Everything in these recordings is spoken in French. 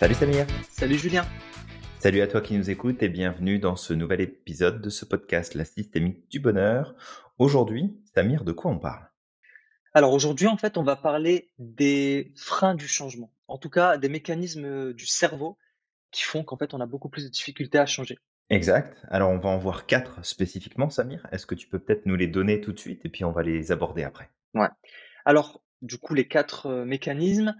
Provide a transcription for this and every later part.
Salut Samir. Salut Julien. Salut à toi qui nous écoutes et bienvenue dans ce nouvel épisode de ce podcast La systémique du bonheur. Aujourd'hui, Samir, de quoi on parle? Alors aujourd'hui, en fait, on va parler des freins du changement. En tout cas, des mécanismes du cerveau qui font qu'en fait, on a beaucoup plus de difficultés à changer. Exact. Alors on va en voir quatre spécifiquement, Samir. Est-ce que tu peux peut-être nous les donner tout de suite et puis on va les aborder après? Ouais. Alors, du coup, les quatre euh, mécanismes.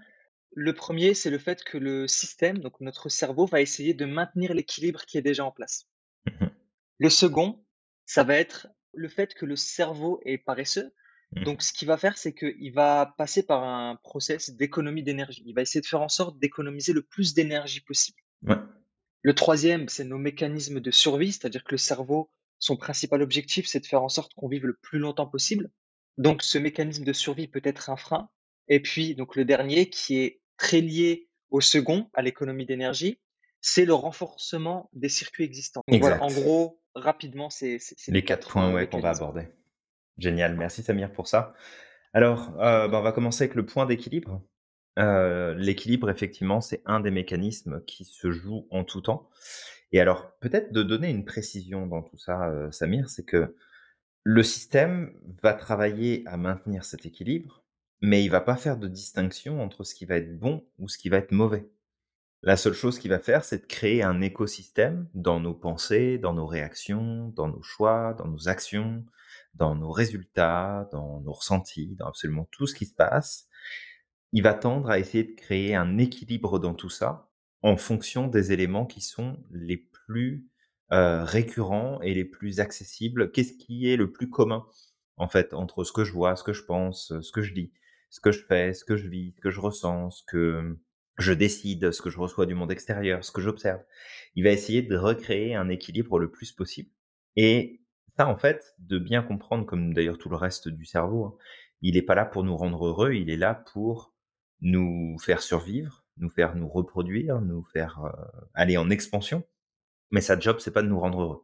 Le premier, c'est le fait que le système, donc notre cerveau, va essayer de maintenir l'équilibre qui est déjà en place. Mhm. Le second, ça va être le fait que le cerveau est paresseux. Mhm. Donc, ce qu'il va faire, c'est qu'il va passer par un process d'économie d'énergie. Il va essayer de faire en sorte d'économiser le plus d'énergie possible. Ouais. Le troisième, c'est nos mécanismes de survie, c'est-à-dire que le cerveau, son principal objectif, c'est de faire en sorte qu'on vive le plus longtemps possible. Donc, ce mécanisme de survie peut être un frein. Et puis, donc, le dernier, qui est très lié au second, à l'économie d'énergie, c'est le renforcement des circuits existants. Donc, voilà, en gros, rapidement, c'est c'est Les quatre points ouais, qu'on va aborder. Génial, merci Samir pour ça. Alors, euh, bah, on va commencer avec le point d'équilibre. Euh, L'équilibre, effectivement, c'est un des mécanismes qui se joue en tout temps. Et alors, peut-être de donner une précision dans tout ça, euh, Samir, c'est que le système va travailler à maintenir cet équilibre, mais il va pas faire de distinction entre ce qui va être bon ou ce qui va être mauvais. La seule chose qu'il va faire, c'est de créer un écosystème dans nos pensées, dans nos réactions, dans nos choix, dans nos actions, dans nos résultats, dans nos ressentis, dans absolument tout ce qui se passe. Il va tendre à essayer de créer un équilibre dans tout ça en fonction des éléments qui sont les plus euh, récurrents et les plus accessibles. Qu'est-ce qui est le plus commun, en fait, entre ce que je vois, ce que je pense, ce que je dis, ce que je fais, ce que je vis, ce que je ressens, ce que je décide, ce que je reçois du monde extérieur, ce que j'observe. Il va essayer de recréer un équilibre le plus possible. Et ça, en fait, de bien comprendre, comme d'ailleurs tout le reste du cerveau, hein, il n'est pas là pour nous rendre heureux, il est là pour nous faire survivre, nous faire nous reproduire, nous faire euh, aller en expansion. Mais sa job, c'est pas de nous rendre heureux.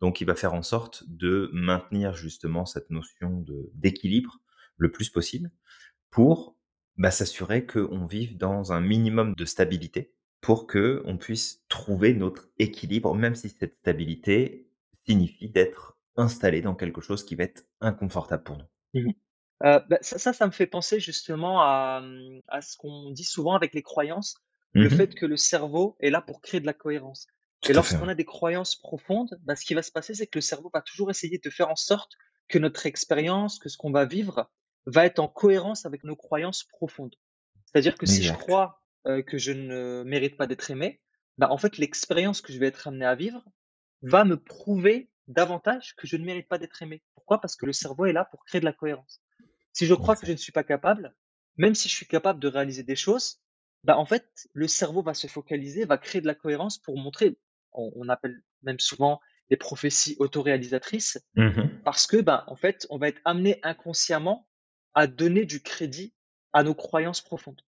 Donc, il va faire en sorte de maintenir justement cette notion d'équilibre le plus possible pour bah, s'assurer qu'on vive dans un minimum de stabilité pour que on puisse trouver notre équilibre, même si cette stabilité signifie d'être installé dans quelque chose qui va être inconfortable pour nous. Mhm. Euh, bah, ça, ça, ça me fait penser justement à, hum, à ce qu'on dit souvent avec les croyances, le Mhm. fait que le cerveau est là pour créer de la cohérence. Et Tout lorsqu'on a des croyances profondes, bah, ce qui va se passer, c'est que le cerveau va toujours essayer de faire en sorte que notre expérience, que ce qu'on va vivre, va être en cohérence avec nos croyances profondes. C'est-à-dire que si je crois euh, que je ne mérite pas d'être aimé, bah, en fait, l'expérience que je vais être amené à vivre va me prouver davantage que je ne mérite pas d'être aimé. Pourquoi? Parce que le cerveau est là pour créer de la cohérence. Si je crois que je ne suis pas capable, même si je suis capable de réaliser des choses, bah, en fait, le cerveau va se focaliser, va créer de la cohérence pour montrer, on, on appelle même souvent des prophéties autoréalisatrices, Mhm. parce que, bah, en fait, on va être amené inconsciemment à donner du crédit à nos croyances profondes.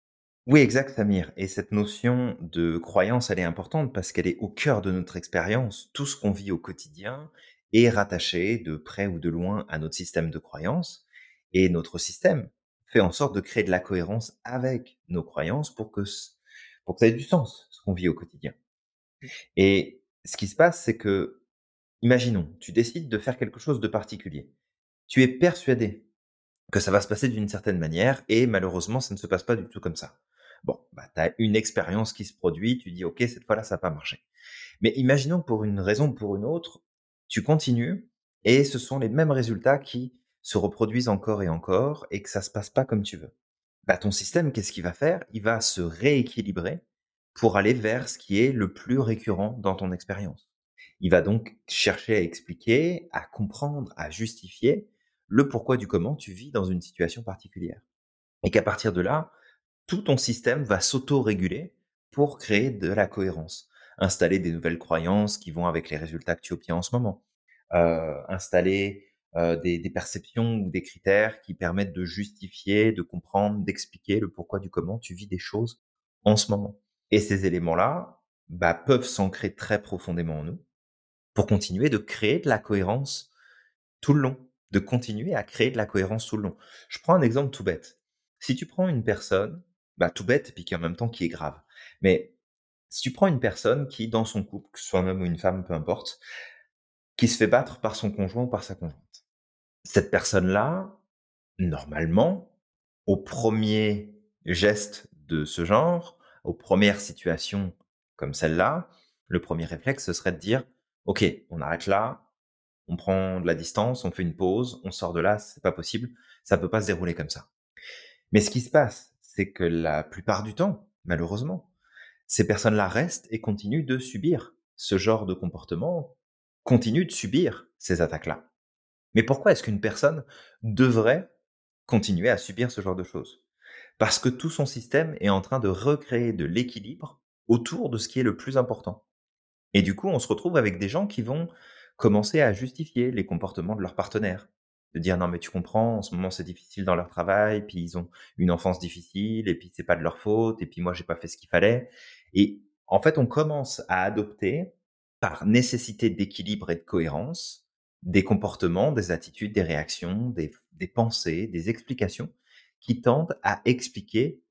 Oui, exact, Samir. Et cette notion de croyance, elle est importante parce qu'elle est au cœur de notre expérience. Tout ce qu'on vit au quotidien est rattaché de près ou de loin à notre système de croyance. Et notre système fait en sorte de créer de la cohérence avec nos croyances pour que, pour que ça ait du sens, ce qu'on vit au quotidien. Et ce qui se passe, c'est que, imaginons, tu décides de faire quelque chose de particulier. Tu es persuadé que ça va se passer d'une certaine manière et malheureusement, ça ne se passe pas du tout comme ça. Bon, bah, tu as une expérience qui se produit, tu dis, OK, cette fois-là, ça n'a pas marché. Mais imaginons pour une raison ou pour une autre, tu continues et ce sont les mêmes résultats qui se reproduisent encore et encore et que ça se passe pas comme tu veux. Bah, ton système, qu'est-ce qu'il va faire? Il va se rééquilibrer pour aller vers ce qui est le plus récurrent dans ton expérience. Il va donc chercher à expliquer, à comprendre, à justifier le pourquoi du comment tu vis dans une situation particulière. Et qu'à partir de là, tout ton système va s'auto-réguler pour créer de la cohérence. Installer des nouvelles croyances qui vont avec les résultats que tu obtiens en ce moment. Euh, installer euh, des, des perceptions ou des critères qui permettent de justifier, de comprendre, d'expliquer le pourquoi du comment tu vis des choses en ce moment. Et ces éléments-là bah, peuvent s'ancrer très profondément en nous pour continuer de créer de la cohérence tout le long, de continuer à créer de la cohérence tout le long. Je prends un exemple tout bête. Si tu prends une personne, bah tout bête, et puis qui en même temps qui est grave, mais Si tu prends une personne qui, dans son couple, que ce soit un homme ou une femme, peu importe, qui se fait battre par son conjoint ou par sa conjointe. Cette personne-là, normalement, au premier geste de ce genre, aux premières situations comme celle-là, le premier réflexe, ce serait de dire, OK, on arrête là, on prend de la distance, on fait une pause, on sort de là, c'est pas possible, ça peut pas se dérouler comme ça. Mais ce qui se passe, c'est que la plupart du temps, malheureusement, ces personnes-là restent et continuent de subir ce genre de comportement, continuent de subir ces attaques-là. Mais pourquoi est-ce qu'une personne devrait continuer à subir ce genre de choses? Parce que tout son système est en train de recréer de l'équilibre autour de ce qui est le plus important. Et du coup, on se retrouve avec des gens qui vont commencer à justifier les comportements de leurs partenaires. De dire non mais tu comprends, en ce moment c'est difficile dans leur travail, puis ils ont une enfance difficile, et puis c'est pas de leur faute, et puis moi j'ai pas fait ce qu'il fallait. Et en fait, on commence à adopter, par nécessité d'équilibre et de cohérence, des comportements, des attitudes, des réactions, des, des pensées, des explications qui tendent à expliquer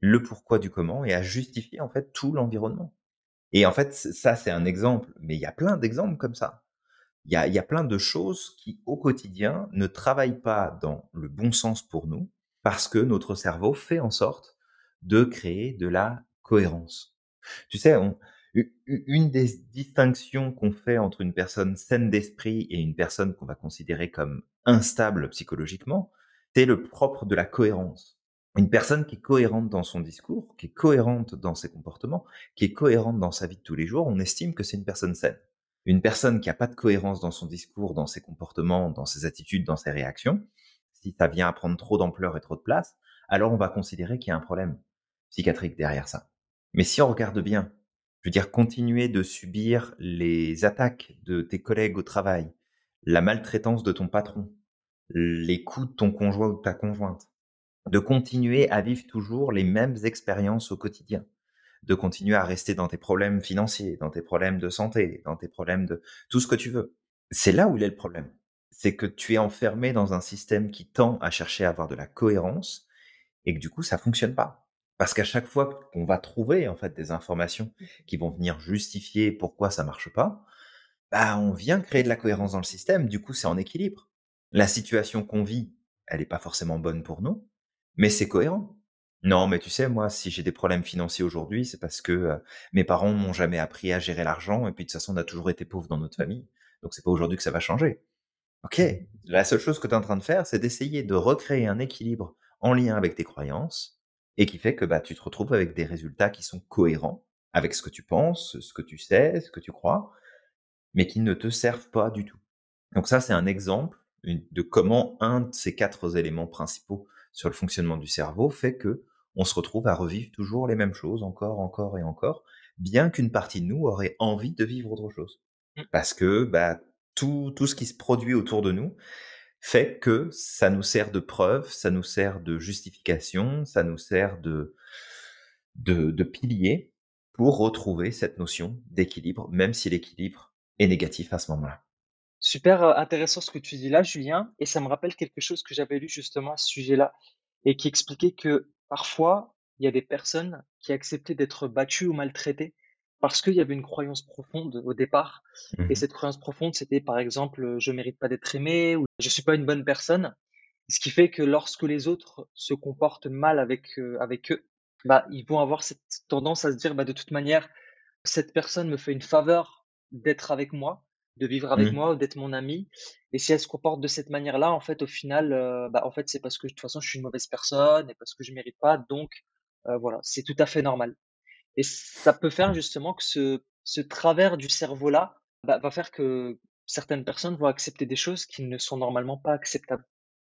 le pourquoi du comment et à justifier en fait tout l'environnement. Et en fait, ça c'est un exemple, mais il y a plein d'exemples comme ça. Il y a, plein de choses qui au quotidien ne travaillent pas dans le bon sens pour nous parce que notre cerveau fait en sorte de créer de la cohérence. Tu sais, une des distinctions qu'on fait entre une personne saine d'esprit et une personne qu'on va considérer comme instable psychologiquement, c'est le propre de la cohérence. Une personne qui est cohérente dans son discours, qui est cohérente dans ses comportements, qui est cohérente dans sa vie de tous les jours, on estime que c'est une personne saine. Une personne qui n'a pas de cohérence dans son discours, dans ses comportements, dans ses attitudes, dans ses réactions, si ça vient à prendre trop d'ampleur et trop de place, alors on va considérer qu'il y a un problème psychiatrique derrière ça. Mais si on regarde bien, je veux dire, continuer de subir les attaques de tes collègues au travail, la maltraitance de ton patron, les coups de ton conjoint ou de ta conjointe, de continuer à vivre toujours les mêmes expériences au quotidien, de continuer à rester dans tes problèmes financiers, dans tes problèmes de santé, dans tes problèmes de tout ce que tu veux. C'est là où il est le problème. C'est que tu es enfermé dans un système qui tend à chercher à avoir de la cohérence et que du coup, ça fonctionne pas. Parce qu'à chaque fois qu'on va trouver en fait des informations qui vont venir justifier pourquoi ça marche pas, bah on vient créer de la cohérence dans le système. Du coup, c'est en équilibre. La situation qu'on vit, elle n'est pas forcément bonne pour nous, mais c'est cohérent. Non, mais tu sais, moi, si j'ai des problèmes financiers aujourd'hui, c'est parce que mes parents m'ont jamais appris à gérer l'argent, et puis de toute façon, on a toujours été pauvres dans notre famille. Donc c'est pas aujourd'hui que ça va changer. Ok, la seule chose que tu es en train de faire, c'est d'essayer de recréer un équilibre en lien avec tes croyances, et qui fait que bah, tu te retrouves avec des résultats qui sont cohérents avec ce que tu penses, ce que tu sais, ce que tu crois, mais qui ne te servent pas du tout. Donc ça, c'est un exemple de comment un de ces quatre éléments principaux sur le fonctionnement du cerveau fait que on se retrouve à revivre toujours les mêmes choses encore, encore et encore, bien qu'une partie de nous aurait envie de vivre autre chose. Mmh. Parce que bah, tout, tout ce qui se produit autour de nous, fait que ça nous sert de preuve, ça nous sert de justification, ça nous sert de, de, de pilier pour retrouver cette notion d'équilibre, même si l'équilibre est négatif à ce moment-là. Super euh, intéressant ce que tu dis là, Julien, et ça me rappelle quelque chose que j'avais lu justement à ce sujet-là, et qui expliquait que parfois, il y a des personnes qui acceptaient d'être battues ou maltraitées parce qu'il y avait une croyance profonde au départ. Et mmh cette croyance profonde, c'était par exemple, je mérite pas d'être aimé ou je suis pas une bonne personne. Ce qui fait que lorsque les autres se comportent mal avec, euh, avec eux, bah, ils vont avoir cette tendance à se dire, bah, de toute manière, cette personne me fait une faveur d'être avec moi, de vivre avec mmh. moi, d'être mon ami. Et si elle se comporte de cette manière-là, en fait, au final, euh, bah, en fait, c'est parce que de toute façon, je suis une mauvaise personne et parce que je mérite pas. Donc, euh, voilà, c'est tout à fait normal. Et ça peut faire justement que ce, ce travers du cerveau-là bah, va faire que certaines personnes vont accepter des choses qui ne sont normalement pas acceptables.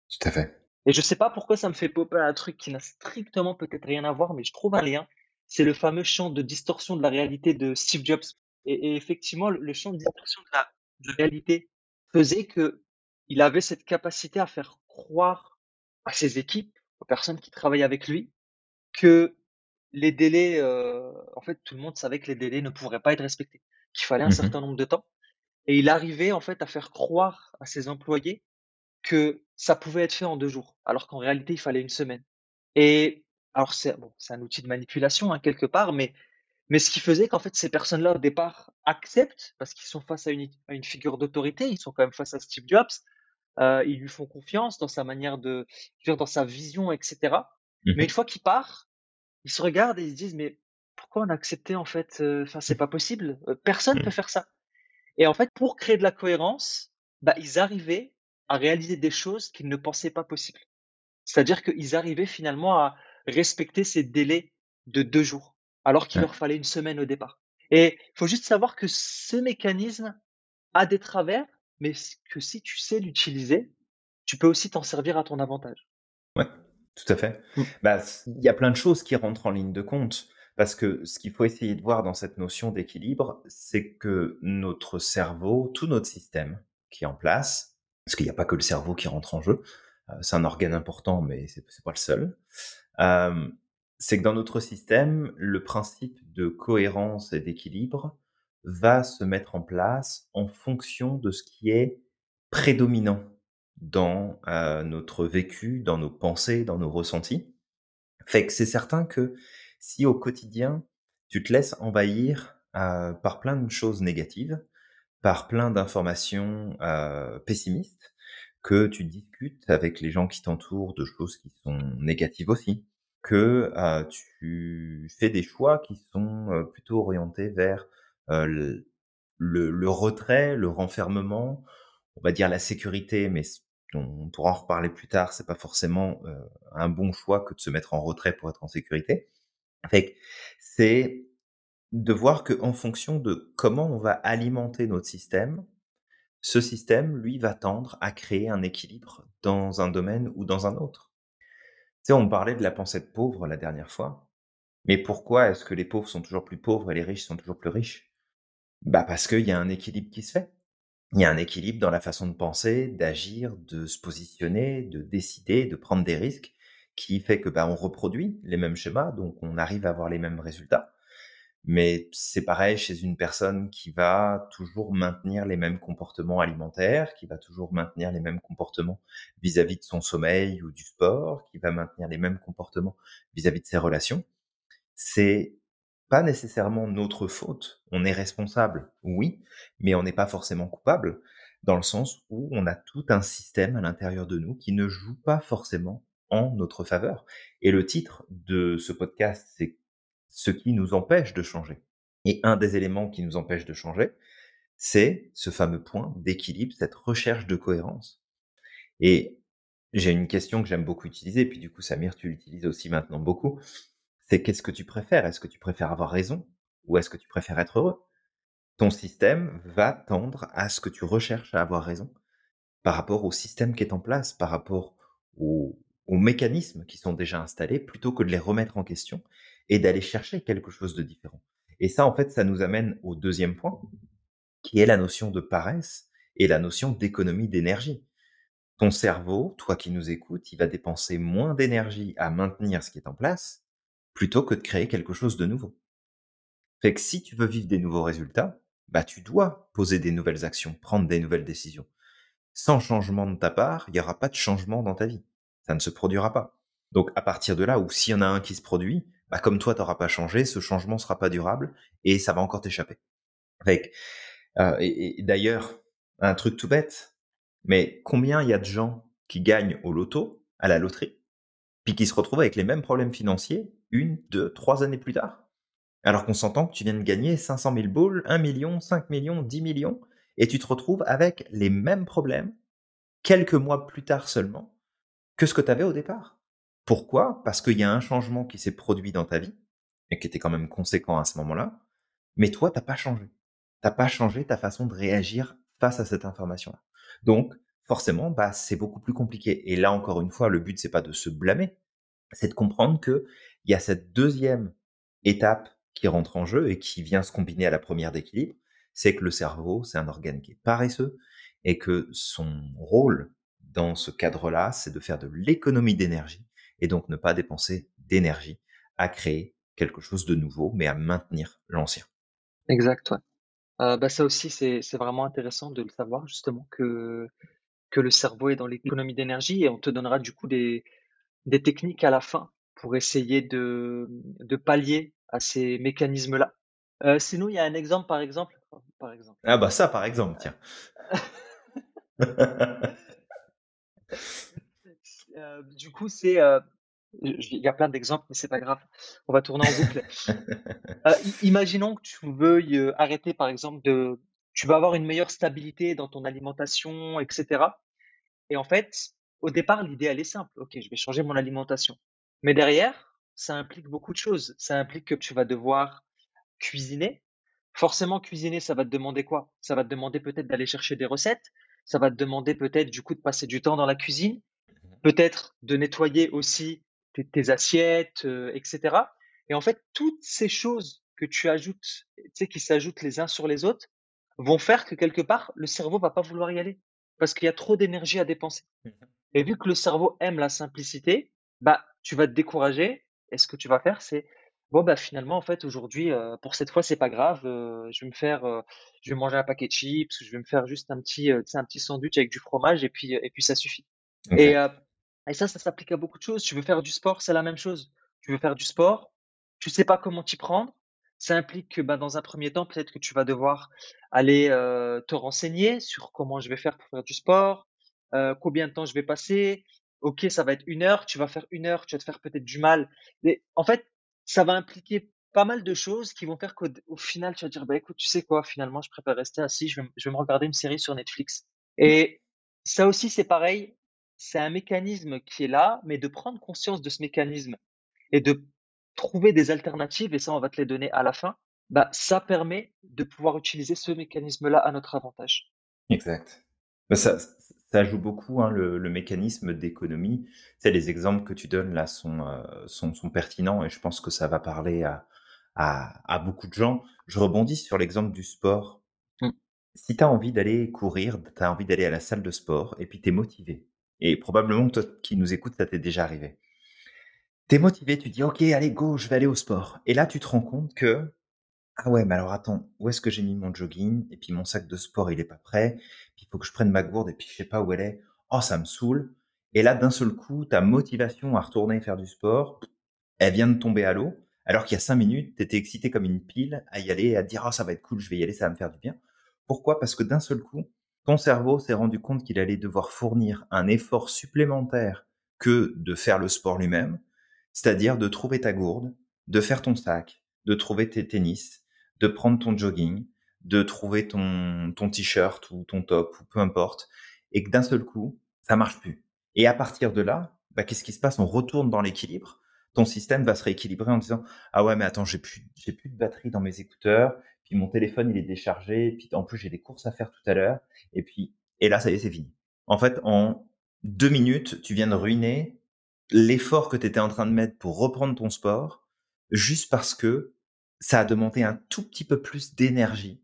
Tout à fait. Et je sais pas pourquoi ça me fait popper un truc qui n'a strictement peut-être rien à voir, mais je trouve un lien. C'est le fameux champ de distorsion de la réalité de Steve Jobs. Et, effectivement, le, champ de distorsion de la, de réalité faisait que il avait cette capacité à faire croire à ses équipes, aux personnes qui travaillaient avec lui, que les délais, euh, en fait, tout le monde savait que les délais ne pourraient pas être respectés, qu'il fallait un mmh certain nombre de temps. Et il arrivait en fait à faire croire à ses employés que ça pouvait être fait en deux jours, alors qu'en réalité il fallait une semaine. Et alors c'est bon, un outil de manipulation hein, quelque part, mais Mais ce qui faisait qu'en fait, ces personnes-là, au départ, acceptent parce qu'ils sont face à une à une figure d'autorité, ils sont quand même face à Steve Jobs, heu, ils lui font confiance dans sa manière de dans sa vision et cetera. Mmh Mais une fois qu'il part, ils se regardent et ils se disent: «Mais pourquoi on a accepté en fait, heu, enfin c'est pas possible, heu, personne peut Mmh. faire ça». Et en fait, pour créer de la cohérence, bah, ils arrivaient à réaliser des choses qu'ils ne pensaient pas possibles. C'est-à-dire qu'ils arrivaient finalement à respecter ces délais de 2 jours, alors qu'il Ouais. leur fallait une semaine au départ. Et il faut juste savoir que ce mécanisme a des travers, mais que si tu sais l'utiliser, tu peux aussi t'en servir à ton avantage. Ouais, tout à fait. Mmh. Bah, il y a plein de choses qui rentrent en ligne de compte, parce que ce qu'il faut essayer de voir dans cette notion d'équilibre, c'est que notre cerveau, tout notre système qui est en place, parce qu'il y a pas que le cerveau qui rentre en jeu, heu, c'est un organe important, mais c'est pas le seul. Hem, c'est que dans notre système, le principe de cohérence et d'équilibre va se mettre en place en fonction de ce qui est prédominant dans, heu, notre vécu, dans nos pensées, dans nos ressentis. Fait que c'est certain que si au quotidien, tu te laisses envahir, heu, par plein de choses négatives, par plein d'informations, heu, pessimistes, que tu discutes avec les gens qui t'entourent de choses qui sont négatives aussi, que, tu fais des choix qui sont, plutôt orientés vers, le retrait, le renfermement, on va dire la sécurité, mais on pourra en reparler plus tard, c'est pas forcément, un bon choix que de se mettre en retrait pour être en sécurité. Que c'est de voir qu'en fonction de comment on va alimenter notre système, ce système, lui, va tendre à créer un équilibre dans un domaine ou dans un autre. Sais, on parlait de la pensée de pauvre la dernière fois, mais pourquoi est-ce que les pauvres sont toujours plus pauvres et les riches sont toujours plus riches? Bah, parce qu'il y a un équilibre qui se fait. Il y a un équilibre dans la façon de penser, d'agir, de se positionner, de décider, de prendre des risques, qui fait que, bah, on reproduit les mêmes schémas, donc on arrive à avoir les mêmes résultats. Mais c'est pareil chez une personne qui va toujours maintenir les mêmes comportements alimentaires, qui va toujours maintenir les mêmes comportements vis-à-vis de son sommeil ou du sport, qui va maintenir les mêmes comportements vis-à-vis de ses relations. C'est pas nécessairement notre faute. On est responsable, oui, mais on n'est pas forcément coupable, dans le sens où on a tout un système à l'intérieur de nous qui ne joue pas forcément en notre faveur. Et le titre de ce podcast, c'est «Ce qui nous empêche de changer» et un des éléments qui nous empêche de changer, c'est ce fameux point d'équilibre, cette recherche de cohérence. Et j'ai une question que j'aime beaucoup utiliser, puis du coup, Samir, tu l'utilises aussi maintenant beaucoup, c'est qu'est-ce que tu préfères? Est-ce que tu préfères avoir raison ou est-ce que tu préfères être heureux? Ton système va tendre à ce que tu recherches à avoir raison par rapport au système qui est en place, par rapport aux mécanismes qui sont déjà installés, plutôt que de les remettre en question et d'aller chercher quelque chose de différent. Et ça, en fait, ça nous amène au deuxième point, qui est la notion de paresse et la notion d'économie d'énergie. Ton cerveau, toi qui nous écoutes, il va dépenser moins d'énergie à maintenir ce qui est en place, plutôt que de créer quelque chose de nouveau. Fait que si tu veux vivre des nouveaux résultats, bah, tu dois poser des nouvelles actions, prendre des nouvelles décisions. Sans changement de ta part, il y aura pas de changement dans ta vie. Ça ne se produira pas. Donc à partir de là où s'il y en a un qui se produit, bah, comme toi tu auras pas changé, ce changement sera pas durable et ça va encore t'échapper. Et d'ailleurs, un truc tout bête, mais combien il y a de gens qui gagnent au loto, à la loterie, puis qui se retrouvent avec les mêmes problèmes financiers 1-2-3 années plus tard? Alors qu'on s'entend que tu viens de gagner 500 000 boules, 1 000 000, 5 000 000, 10 000 000 et tu te retrouves avec les mêmes problèmes, quelques mois plus tard seulement, que ce que tu avais au départ? Pourquoi? Parce qu'il y a un changement qui s'est produit dans ta vie et qui était quand même conséquent à ce moment-là, mais toi, tu as pas changé. Tu as pas changé ta façon de réagir face à cette information-là. Donc forcément, bah, c'est beaucoup plus compliqué et là, encore une fois, le but, c'est pas de se blâmer, c'est de comprendre qu'il y a cette deuxième étape qui rentre en jeu et qui vient se combiner à la première d'équilibre, c'est que le cerveau, c'est un organe qui est paresseux et que son rôle dans ce cadre-là, c'est de faire de l'économie d'énergie et donc ne pas dépenser d'énergie à créer quelque chose de nouveau, mais à maintenir l'ancien. Exact, ouais. Heu, bah, ça aussi, c'est vraiment intéressant de le savoir justement que que le cerveau est dans l'économie d'énergie et on te donnera du coup des des techniques à la fin pour essayer de, mmh, de pallier à ces mécanismes-là. Heu, sinon, il y a un exemple, par exemple par exemple, Ah bah ça, par exemple, tiens. heu, du coup, c'est, heu, il y a plein d'exemples, mais c'est pas grave, on va tourner en boucle. Heu, i imaginons que tu veuilles, arrêter, par exemple, de tu vas avoir une meilleure stabilité dans ton alimentation et cetera et en fait, au départ, l'idée, elle est simple: «OK, je vais changer mon alimentation». Mais derrière, ça implique beaucoup de choses. Ça implique que tu vas devoir cuisiner. Forcément, cuisiner, ça va te demander quoi? Ça va te demander peut-être d'aller chercher des recettes, ça va te demander peut-être, du coup, de passer du temps dans la cuisine, peut-être de nettoyer aussi tes tes assiettes, heu et cetera. Et en fait, toutes ces choses que tu ajoutes, tu sais, qui s'ajoutent les uns sur les autres, vont faire que quelque part, le cerveau va pas vouloir y aller parce qu'il y a trop d'énergie à dépenser. Et vu que le cerveau aime la simplicité, bah, tu vas te décourager et ce que tu vas faire, c'est: «Bon, bah, finalement, en fait, aujourd'hui, heu, pour cette fois, c'est pas grave, heu, je vais me faire, je vais manger un paquet de chips, je vais me faire juste un petit, un petit sandwich avec du fromage et puis, et puis ça suffit» et et ça, ça s'applique à beaucoup de choses. Tu veux faire du sport, c'est la même chose. Tu veux faire du sport, tu sais pas comment t'y prendre. Ça implique que, bah, dans un premier temps, peut-être que tu vas devoir aller, te renseigner sur comment je vais faire pour faire du sport, combien de temps je vais passer. OK, ça va être une heure, tu vas faire une heure, tu vas te faire peut-être du mal. En fait, ça va impliquer pas mal de choses qui vont faire qu'au au final, tu vas dire: «Bah, écoute, tu sais quoi? Finalement, je préfère rester assis, je vais me regarder une série sur Netflix» et ça aussi, c'est pareil, c'est un mécanisme qui est là, mais de prendre conscience de ce mécanisme et de trouver des alternatives et ça, on va te les donner à la fin, bah, ça permet de pouvoir utiliser ce mécanisme-là à notre avantage. Exact. Bah, ça ça joue beaucoup, hein, le le mécanisme d'économie. Sais, les exemples que tu donnes là sont, sont pertinents et je pense que ça va parler à à à beaucoup de gens. Je rebondis sur l'exemple du sport. Mmh. Si tu as envie d'aller courir, tu as envie d'aller à la salle de sport et puis tu es motivé et probablement toi qui nous écoutes, ça t'est déjà arrivé. Tu es motivé, tu dis: «OK, allez go, je vais aller au sport» et là, tu te rends compte que ah ouais, mais alors attends, où est-ce que j'ai mis mon jogging? Et puis mon sac de sport, il est pas prêt. Puis il faut que je prenne ma gourde et puis je sais pas où elle est. Oh, ça me saoule. Et là, d'un seul coup, ta motivation à retourner faire du sport, elle vient de tomber à l'eau. Alors qu'il y a 5 minutes, tu étais excité comme une pile à y aller, à dire: «Oh, ça va être cool, je vais y aller, ça va me faire du bien». Pourquoi? Parce que d'un seul coup, ton cerveau s'est rendu compte qu'il allait devoir fournir un effort supplémentaire que de faire le sport lui-même. C'est-à-dire de trouver ta gourde, de faire ton sac, de trouver tes tennis, de prendre ton jogging, de trouver ton t-shirt ou ton top ou peu importe et que d'un seul coup, ça marche plus et à partir de là, bah, qu'est-ce qui se passe? On retourne dans l'équilibre. Ton système va se rééquilibrer en disant: «Ah ouais, mais attends, j'ai plus j'ai plus de batterie dans mes écouteurs, puis mon téléphone, il est déchargé, puis en plus, j'ai des courses à faire tout à l'heure» et puis et là, ça y est, c'est fini. En fait, en 2 minutes, tu viens de ruiner l'effort que tu étais en train de mettre pour reprendre ton sport, juste parce que ça a demandé un tout petit peu plus d'énergie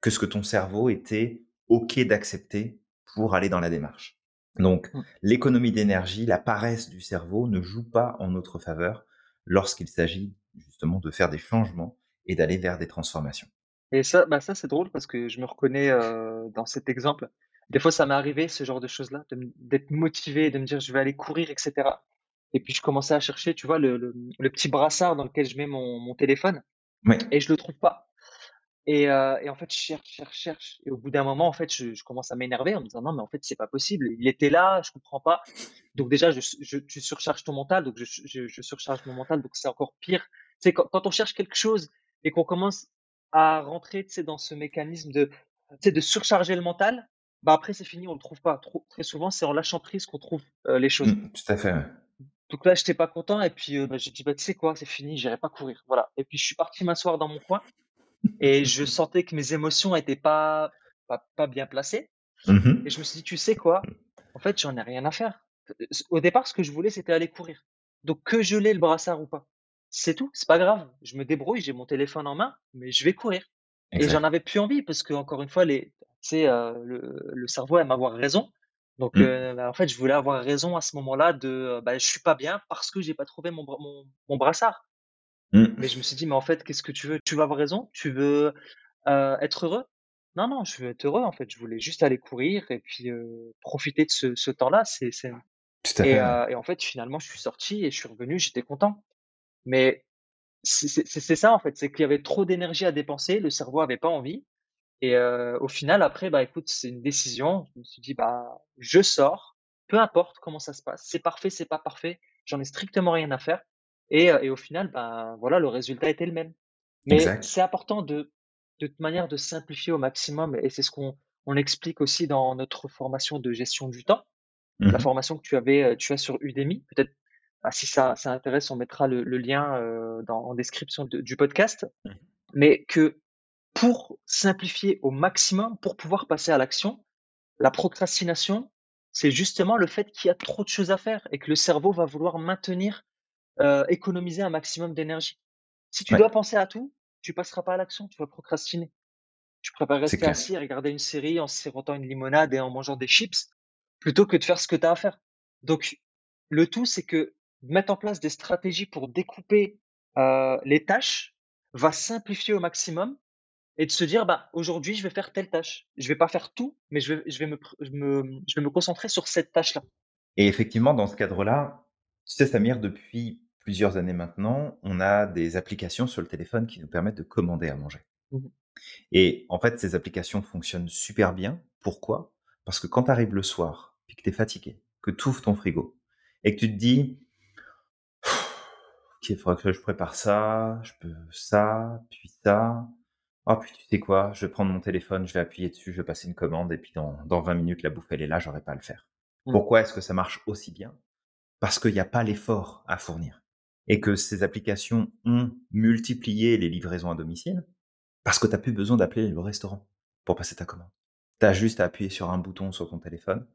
que ce que ton cerveau était OK d'accepter pour aller dans la démarche. Donc, Mmh. l'économie d'énergie, la paresse du cerveau ne joue pas en notre faveur lorsqu'il s'agit justement de faire des changements et d'aller vers des transformations. Et ça, bah, ça, c'est drôle parce que je me reconnais, dans cet exemple. Des fois, ça m'est arrivé ce genre de choses-là, de d'être motivé, de me dire: «Je vais aller courir» et cetera et puis je commençais à chercher, tu vois, le le, le petit brassard dans lequel je mets mon mon téléphone et je le trouve pas et et en fait, je cherche, cherche, cherche et au bout d'un moment, en fait, je je commence à m'énerver en me disant: «Non, mais en fait, c'est pas possible, il était là, je comprends pas». Donc déjà, je je tu surcharges ton mental, donc je je je surcharge mon mental, donc c'est encore pire. Tu sais, quand quand on cherche quelque chose et qu'on commence à rentrer, dans ce mécanisme de, de surcharger le mental, bah, après c'est fini, on le trouve pas. Trop très souvent, c'est en lâchant prise qu'on trouve, heu, les choses. Mmh, tout à fait, ouais. Donc là, j'étais pas content et puis, heu, bah, j'ai dit: «Bah, tu sais quoi? C'est fini, j'irai pas courir». Voilà et puis je suis parti m'asseoir dans mon coin et je sentais que mes émotions étaient pas pas pas bien placées et Mmh je me suis dit: «Tu sais quoi? En fait, j'en ai rien à faire». Au départ, ce que je voulais, c'était aller courir. Donc que je l'ai le brassard ou pas, c'est tout, c'est pas grave. Je me débrouille, j'ai mon téléphone en main, mais je vais courir et j'en avais plus envie parce que encore une fois, les heu, le le cerveau aime avoir raison. Donc Mmh. heu, bah, en fait, je voulais avoir raison à ce moment-là de, heu, bah, je suis pas bien parce que j'ai pas trouvé mon mon mon brassard. Mais Mmh. je me suis dit: «Mais en fait, qu'est-ce que tu veux? Tu veux avoir raison? Tu veux, heu, être heureux?» non, non, je veux être heureux, en fait. Je voulais juste aller courir et puis, profiter de ce ce temps-là. C'est et en fait, finalement, je suis sorti et je suis revenu, j'étais content. Mais c'est ça en fait, c'est qu'il y avait trop d'énergie à dépenser, le cerveau avait pas envie et heu, au final après, bah, écoute, c'est une décision. Je me suis dit: «Bah, je sors, peu importe comment ça se passe. C'est parfait, c'est pas parfait, j'en ai strictement rien à faire» et et au final, ben, voilà, le résultat était le même. Mais c'est important de de toute manière de simplifier au maximum et c'est ce qu'on on explique aussi dans notre formation de gestion du temps. La Mmh formation que tu avais, heu, tu as sur Udemy, peut-être, bah, si ça ça intéresse, on mettra le le lien, dans en description de du podcast. Mmh. Mais que pour simplifier au maximum, pour pouvoir passer à l'action, la procrastination, c'est justement le fait qu'il y a trop de choses à faire et que le cerveau va vouloir maintenir, économiser un maximum d'énergie. Si tu Ouais, dois penser à tout, tu passeras pas à l'action, tu vas procrastiner. Tu préfères rester assis et regarder une série en sirotant une limonade et en mangeant des chips, plutôt que de faire ce que tu as à faire. Donc, le tout, c'est que mettre en place des stratégies pour découper, heu, les tâches va simplifier au maximum et de se dire: «Bah, aujourd'hui, je vais faire telle tâche. Je vais pas faire tout, mais je vais je vais me me je vais me concentrer sur cette tâche-là». Et effectivement, dans ce cadre-là, tu sais, Samir, depuis plusieurs années maintenant, on a des applications sur le téléphone qui nous permettent de commander à manger. Mmh Et en fait, ces applications fonctionnent super bien. Pourquoi? Parce que quand tu arrives le soir, puis que tu es fatigué, que tu ouvres ton frigo et que tu te dis: «OK, il faudra que je prépare ça, je peux ça, puis ça. Ah, puis tu sais quoi? Je vais prendre mon téléphone, je vais appuyer dessus, je vais passer une commande et puis dans dans 20 minutes, la bouffe, elle est là, j'aurai pas à le faire». mh. Pourquoi est-ce que ça marche aussi bien? Parce qu'il y a pas l'effort à fournir et que ces applications ont multiplié les livraisons à domicile parce que tu as plus besoin d'appeler le restaurant pour passer ta commande. Tu as juste à appuyer sur un bouton sur ton téléphone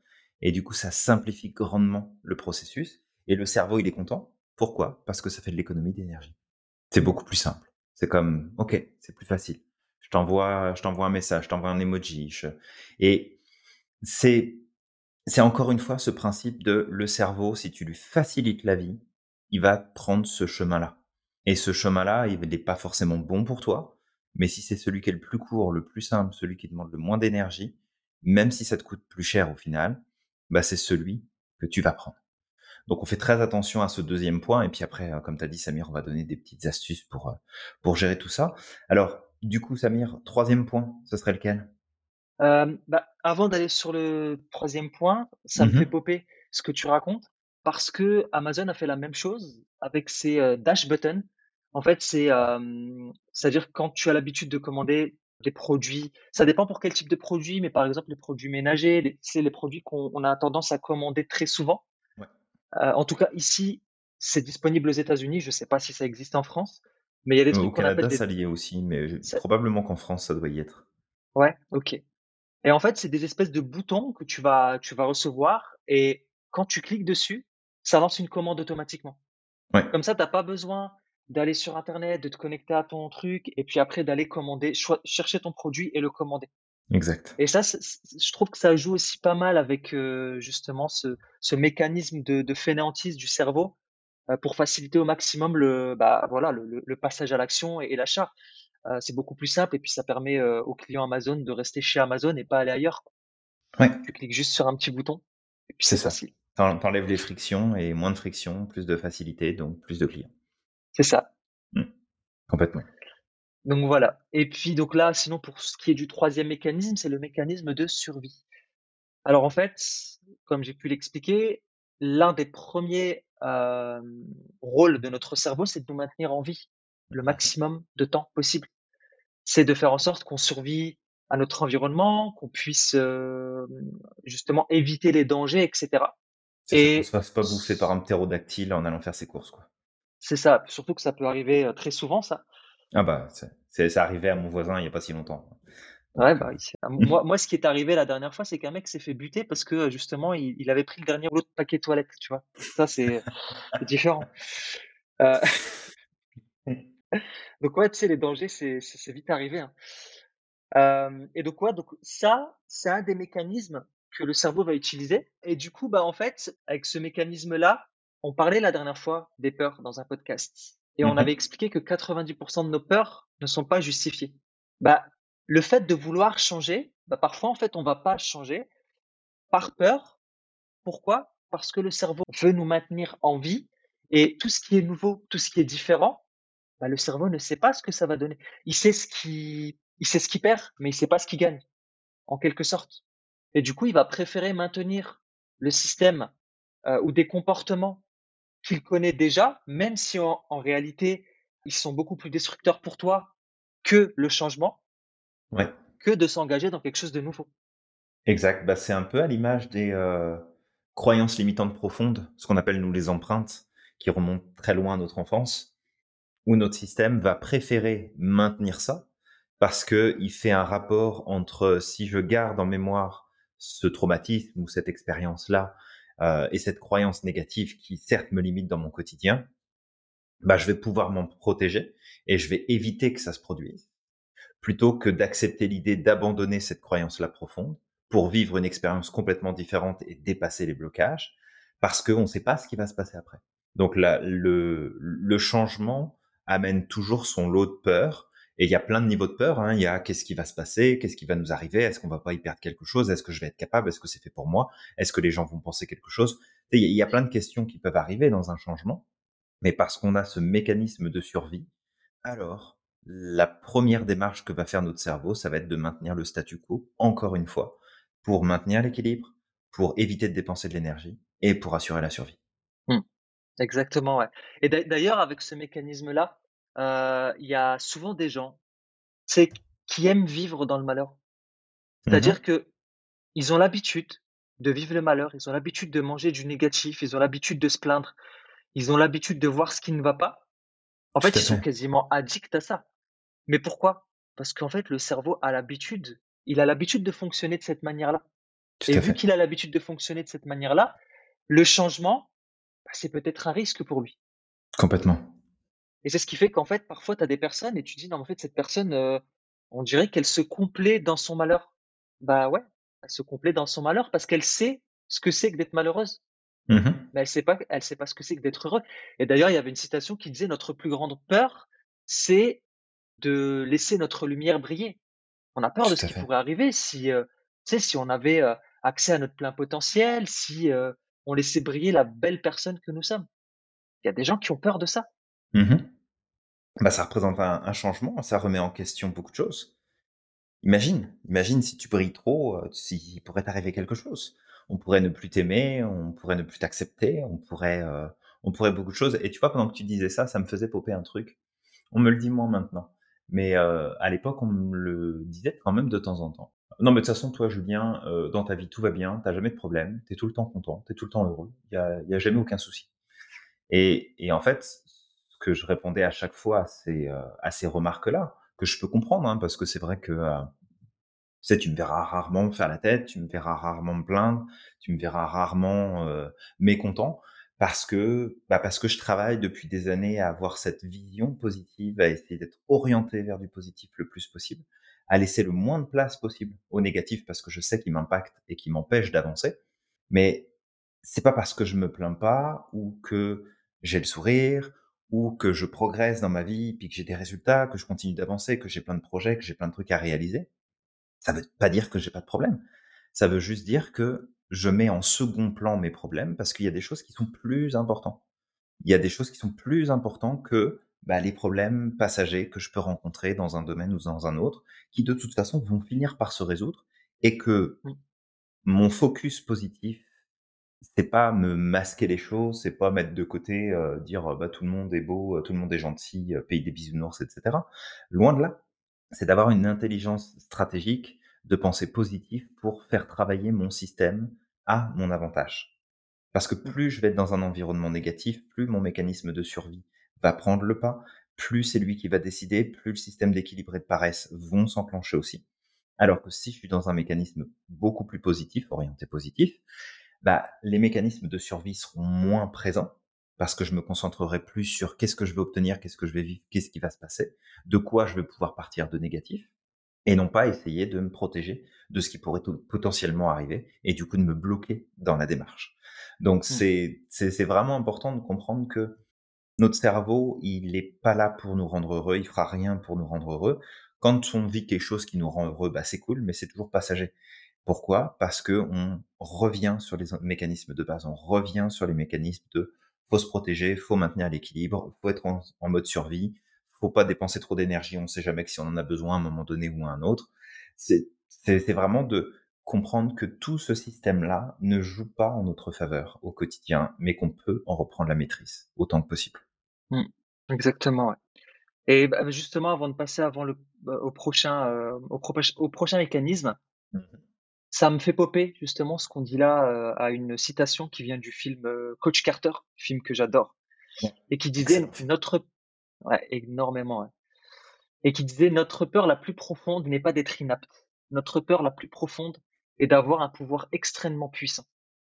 et du coup, ça simplifie grandement le processus et le cerveau, il est content. Pourquoi? Parce que ça fait de l'économie d'énergie. C'est beaucoup plus simple. C'est comme: «OK, c'est plus facile. Je t'envoie un message, je t'envoie un emoji, je» et c'est c'est encore une fois ce principe de le cerveau, si tu lui facilites la vie, il va prendre ce chemin-là. Et ce chemin-là, il n'est pas forcément bon pour toi, mais si c'est celui qui est le plus court, le plus simple, celui qui demande le moins d'énergie, même si ça te coûte plus cher au final, bah c'est celui que tu vas prendre. Donc on fait très attention à ce deuxième point, et puis après, euh, comme tu as dit, Samir, on va donner des petites astuces pour, euh, pour gérer tout ça. Alors, du coup, Samir, troisième point, ce serait lequel? Hem, bah, avant d'aller sur le troisième point, ça me fait Mhm. popper ce que tu racontes parce que Amazon a fait la même chose avec ses, dash buttons. En fait, c'est, c'est-à-dire quand tu as l'habitude de commander des produits ça dépend pour quel type de produit, mais par exemple les produits ménagers, c'est les produits qu'on on a tendance à commander très souvent. Heu, en tout cas ici, c'est disponible aux États-Unis, je ne sais pas si ça existe en France, mais il y a des Au trucs appelle Canada, des ça l'y est aussi, mais ça probablement qu'en France, ça doit y être. ouais, OK. Et en fait, c'est des espèces de boutons que tu vas tu vas recevoir et quand tu cliques dessus, ça lance une commande automatiquement. Ouais, Comme ça, tu as pas besoin d'aller sur internet, de te connecter à ton truc et puis après d'aller commander, chercher ton produit et le commander. Exact. Et ça, je trouve que ça joue aussi pas mal avec, heu, justement ce ce mécanisme de de fainéantise du cerveau, heu, pour faciliter au maximum le, bah, voilà, le passage à l'action et et l'achat. Heu, c'est beaucoup plus simple et puis ça permet, aux clients Amazon de rester chez Amazon et pas aller ailleurs. Ouais, Tu cliques juste sur un petit bouton et puis c'est ça. facile. T'en tu les frictions et moins de frictions, plus de facilité, donc plus de clients. C'est ça. Mmh, complètement. Donc voilà et puis donc là, sinon pour ce qui est du troisième mécanisme, c'est le mécanisme de survie. Alors en fait, comme j'ai pu l'expliquer, l'un des premiers er rôles de notre cerveau, c'est de nous maintenir en vie le maximum de temps possible. C'est de faire en sorte qu'on survit à notre environnement, qu'on puisse, hem, justement éviter les dangers et C'est ça, qu'on se et fasse pas bouffer par un ptérodactyle en allant faire ses courses, quoi. c'est ça, surtout que ça peut arriver, heu, très souvent ça. Ah bah, c'est c'est arrivé à mon voisin il y a pas si longtemps, Ouais, bah, c'est ah, moi moi, ce qui est arrivé la dernière fois, c'est qu'un mec s'est fait buter parce que, justement, il il avait pris le dernier rouleau de papier toilette, tu vois? Ça, c'est différent. Heu, donc ouais, tu sais, les dangers, c'est vite arrivé, hein. Hem et donc ouais, donc ça, c'est un des mécanismes que le cerveau va utiliser et du coup, bah, en fait, avec ce mécanisme-là, on parlait la dernière fois des peurs dans un podcast et on avait mmh expliqué que 90% de nos peurs ne sont pas justifiées. Bah, le fait de vouloir changer, bah, parfois, en fait, on va pas changer par peur. Pourquoi? Parce que le cerveau veut nous maintenir en vie et tout ce qui est nouveau, tout ce qui est différent, bah, le cerveau ne sait pas ce que ça va donner. Il sait ce qui il sait ce qu'il perd, mais il sait pas ce qu'il gagne, en quelque sorte. Et du coup, il va préférer maintenir le système, heu, ou des comportements qu'il connaît déjà, même si en en réalité, ils sont beaucoup plus destructeurs pour toi que le changement, Ouais, que de s'engager dans quelque chose de nouveau. exact. Bah, c'est un peu à l'image des, heu, croyances limitantes profondes, ce qu'on appelle nous les empreintes, qui remontent très loin à notre enfance, où notre système va préférer maintenir ça, parce qu'il fait un rapport entre si je garde en mémoire ce traumatisme ou cette expérience-là, et cette croyance négative qui certes me limite dans mon quotidien, bah, je vais pouvoir m'en protéger et je vais éviter que ça se produise. plutôt que d'accepter l'idée d'abandonner cette croyance-là profonde pour vivre une expérience complètement différente et dépasser les blocages, parce qu'on ne sait pas ce qui va se passer après. Donc la, le, le changement amène toujours son lot de peur. Et il y a plein de niveaux de peur. Hein. Il y a qu'est-ce qui va se passer, qu'est-ce qui va nous arriver, est-ce qu'on va pas y perdre quelque chose, est-ce que je vais être capable, est-ce que c'est fait pour moi, est-ce que les gens vont penser quelque chose. Il y a plein de questions qui peuvent arriver dans un changement, mais parce qu'on a ce mécanisme de survie, alors, la première démarche que va faire notre cerveau, ça va être de maintenir le statu quo, encore une fois, pour maintenir l'équilibre, pour éviter de dépenser de l'énergie et pour assurer la survie. Mmh. Exactement, ouais. Et d'a d'ailleurs, avec ce mécanisme-là, il y a souvent des gens, sais, qui aiment vivre dans le malheur. C'est-à-dire Mmh que ils ont l'habitude de vivre le malheur, ils ont l'habitude de manger du négatif, ils ont l'habitude de se plaindre, ils ont l'habitude de voir ce qui ne va pas. En fait, ils sont quasiment addicts à ça. Mais pourquoi? Parce qu'en fait, le cerveau a l'habitude il a l'habitude de fonctionner de cette manière-là. Et vu qu'il a l'habitude de fonctionner de cette manière-là, le changement, bah, c'est peut-être un risque pour lui. Complètement. Et c'est ce qui fait qu'en fait, parfois, tu as des personnes et tu dis: «Non, mais en fait, cette personne, heu, on dirait qu'elle se complaît dans son malheur». Bah, ouais, elle se complaît dans son malheur parce qu'elle sait ce que c'est que d'être malheureuse, Mmh mais elle sait pas elle sait pas ce que c'est que d'être heureux. Et d'ailleurs, il y avait une citation qui disait: «Notre plus grande peur, c'est de laisser notre lumière briller». On a peur de ce qui fait. pourrait arriver si, sais, si on avait, heu, accès à notre plein potentiel, si, on laissait briller la belle personne que nous sommes. Il y a des gens qui ont peur de ça. Mmh Bah, ça représente un changement, ça remet en question beaucoup de choses. Imagine, imagine si tu brilles trop, heu, s'il pourrait t'arriver quelque chose. On pourrait ne plus t'aimer, on pourrait ne plus t'accepter, on pourrait, heu, on pourrait beaucoup de choses et tu vois, pendant que tu disais ça, ça me faisait popper un truc. On me le dit moins maintenant, mais heu, à l'époque, on me le disait quand même de temps en temps. «Non, mais de toute façon, toi, Julien, heu, dans ta vie, tout va bien, tu as jamais de problème, tu es tout le temps content, tu es tout le temps heureux, il y a y a jamais aucun souci» et et en fait, que je répondais à chaque fois à ces, heu, à ces remarques-là, que je peux comprendre, hein, parce que c'est vrai que, heu tu tu me verras rarement me faire la tête, tu me verras rarement me plaindre, tu me verras rarement, heu, mécontent parce que, bah, parce que je travaille depuis des années à avoir cette vision positive, à essayer d'être orienté vers du positif le plus possible, à laisser le moins de place possible au négatif parce que je sais qu'il m'impacte et qu'il m'empêche d'avancer. Mais c'est pas parce que je me plains pas ou que j'ai le sourire ou que je progresse dans ma vie, puis que j'ai des résultats, que je continue d'avancer, que j'ai plein de projets, que j'ai plein de trucs à réaliser, ça veut pas dire que j'ai pas de problème. Ça veut juste dire que je mets en second plan mes problèmes parce qu'il y a des choses qui sont plus importants. Il y a des choses qui sont plus importantes que, bah, les problèmes passagers que je peux rencontrer dans un domaine ou dans un autre, qui de toute façon vont finir par se résoudre et que Mmh, mon focus positif, c'est pas me masquer les choses, c'est pas mettre de côté, heu, dire, heu: «Bah, tout le monde est beau, heu, tout le monde est gentil, heu, pays des bisounours» et cetera. Loin de là. C'est d'avoir une intelligence stratégique, de penser positif pour faire travailler mon système à mon avantage. Parce que mmh, plus je vais être dans un environnement négatif, plus mon mécanisme de survie va prendre le pas, plus c'est lui qui va décider, plus le système d'équilibre et de paresse vont s'enclencher aussi. Alors que si je suis dans un mécanisme beaucoup plus positif, orienté positif, bah, les mécanismes de survie seront moins présents parce que je me concentrerai plus sur qu'est-ce que je vais obtenir, qu'est-ce que je vais vivre, qu'est-ce qui va se passer, de quoi je vais pouvoir partir de négatif et non pas essayer de me protéger de ce qui pourrait tout- potentiellement arriver et du coup de me bloquer dans la démarche. Donc mmh, c'est vraiment important de comprendre que notre cerveau, il est pas là pour nous rendre heureux, il fera rien pour nous rendre heureux. Quand on vit quelque chose qui nous rend heureux, bah, c'est cool, mais c'est toujours passager. Pourquoi? Parce que on revient sur les mécanismes de base, on revient sur les mécanismes de faut se protéger, faut maintenir l'équilibre, faut être en, en mode survie, faut pas dépenser trop d'énergie. On sait jamais que si on en a besoin à un moment donné ou à un autre. C'est vraiment de comprendre que tout ce système-là ne joue pas en notre faveur au quotidien, mais qu'on peut en reprendre la maîtrise autant que possible. Mmh. Exactement, ouais. Et bah, justement, avant de passer avant le bah, au prochain, heu, au proche au prochain mécanisme, Mmh ça me fait popper justement ce qu'on dit là, heu, à une citation qui vient du film, heu, Coach Carter, film que j'adore et qui disait. «Notre» ouais, énormément, ouais et qui disait: «Notre peur la plus profonde n'est pas d'être inapte. Notre peur la plus profonde est d'avoir un pouvoir extrêmement puissant.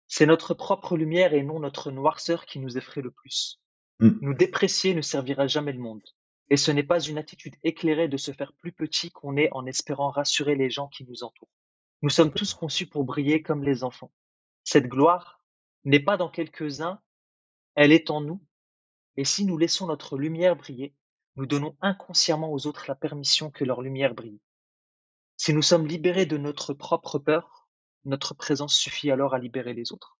C'est notre propre lumière et non notre noirceur qui nous effraie le plus. Mmh. Nous déprécier ne servira jamais le monde. Et ce n'est pas une attitude éclairée de se faire plus petit qu'on est en espérant rassurer les gens qui nous entourent. Nous sommes tous conçus pour briller comme les enfants. Cette gloire n'est pas dans quelques-uns, elle est en nous. Et si nous laissons notre lumière briller, nous donnons inconsciemment aux autres la permission que leur lumière brille. Si nous sommes libérés de notre propre peur, notre présence suffit alors à libérer les autres.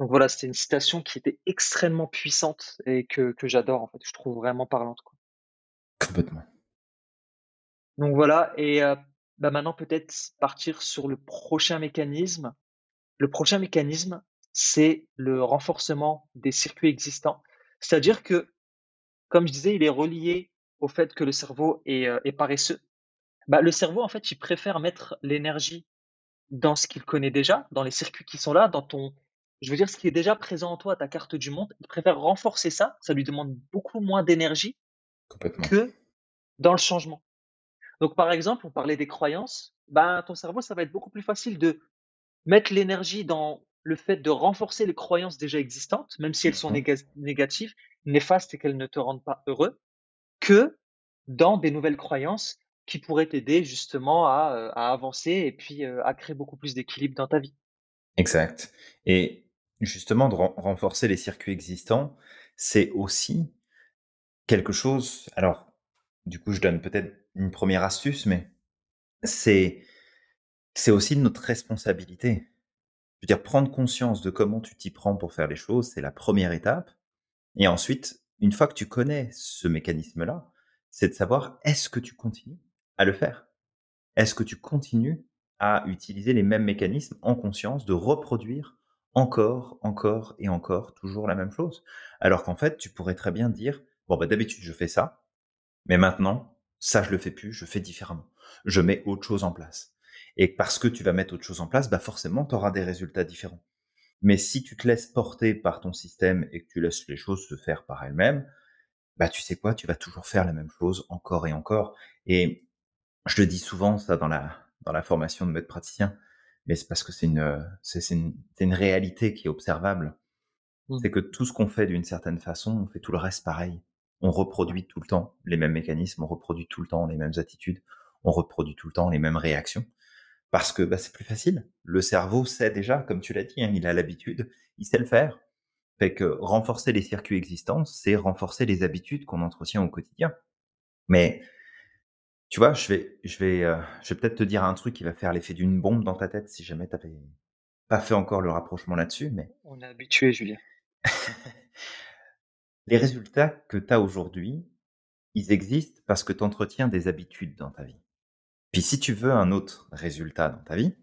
Donc voilà, c'était une citation qui était extrêmement puissante et que, que j'adore en fait. Je trouve vraiment parlante. Quoi. complètement. Donc voilà, et heu, bah, maintenant peut-être partir sur le prochain mécanisme. Le prochain mécanisme, c'est le renforcement des circuits existants. C'est-à-dire que, comme je disais, il est relié au fait que le cerveau est, est paresseux. Bah, le cerveau, en fait, il préfère mettre l'énergie dans ce qu'il connaît déjà, dans les circuits qui sont là, dans ton je veux dire ce qui est déjà présent en toi, ta carte du monde. Il préfère renforcer ça, ça lui demande beaucoup moins d'énergie que dans le changement. Donc, par exemple, on parlait des croyances. Ben, ton cerveau, ça va être beaucoup plus facile de mettre l'énergie dans le fait de renforcer les croyances déjà existantes, même si elles sont néga- négatives, néfastes et qu'elles ne te rendent pas heureux, que dans des nouvelles croyances qui pourraient t'aider justement à, euh, à avancer et puis euh, à créer beaucoup plus d'équilibre dans ta vie. Exact et justement de ren renforcer les circuits existants, c'est aussi quelque chose alors, du coup, je donne peut-être une première astuce, mais c'est c'est aussi notre responsabilité. Je veux dire, prendre conscience de comment tu t'y prends pour faire les choses, c'est la première étape et ensuite, une fois que tu connais ce mécanisme-là, c'est de savoir est-ce que tu continues à le faire? Est-ce que tu continues à utiliser les mêmes mécanismes en conscience, de reproduire encore, encore et encore toujours la même chose? Alors qu'en fait, tu pourrais très bien dire: «Bon, bah, d'habitude, je fais ça, mais maintenant, ça, je le fais plus, je fais différemment. Je mets autre chose en place» et parce que tu vas mettre autre chose en place, bah, forcément, tu auras des résultats différents. Mais si tu te laisses porter par ton système et que tu laisses les choses se faire par elles-mêmes, bah, tu sais quoi? Tu vas toujours faire la même chose encore et encore et je le dis souvent ça dans la dans la formation de maître praticien, mais c'est parce que c'est une, c'est une c'est une réalité qui est observable. Mm. C'est que tout ce qu'on fait d'une certaine façon, on fait tout le reste pareil. On reproduit tout le temps les mêmes mécanismes, on reproduit tout le temps les mêmes attitudes, on reproduit tout le temps les mêmes réactions parce que, bah, c'est plus facile. Le cerveau sait déjà, comme tu l'as dit, hein, il a l'habitude, il sait le faire. Fait que renforcer les circuits existants, c'est renforcer les habitudes qu'on entretient au quotidien. Mais tu vois, je vais je vais, heu, je vais peut-être te dire un truc qui va faire l'effet d'une bombe dans ta tête si jamais tu avais pas fait encore le rapprochement là-dessus, mais On est habitué, Julien. les résultats que tu as aujourd'hui, ils existent parce que tu entretiens des habitudes dans ta vie. Puis si tu veux un autre résultat dans ta vie,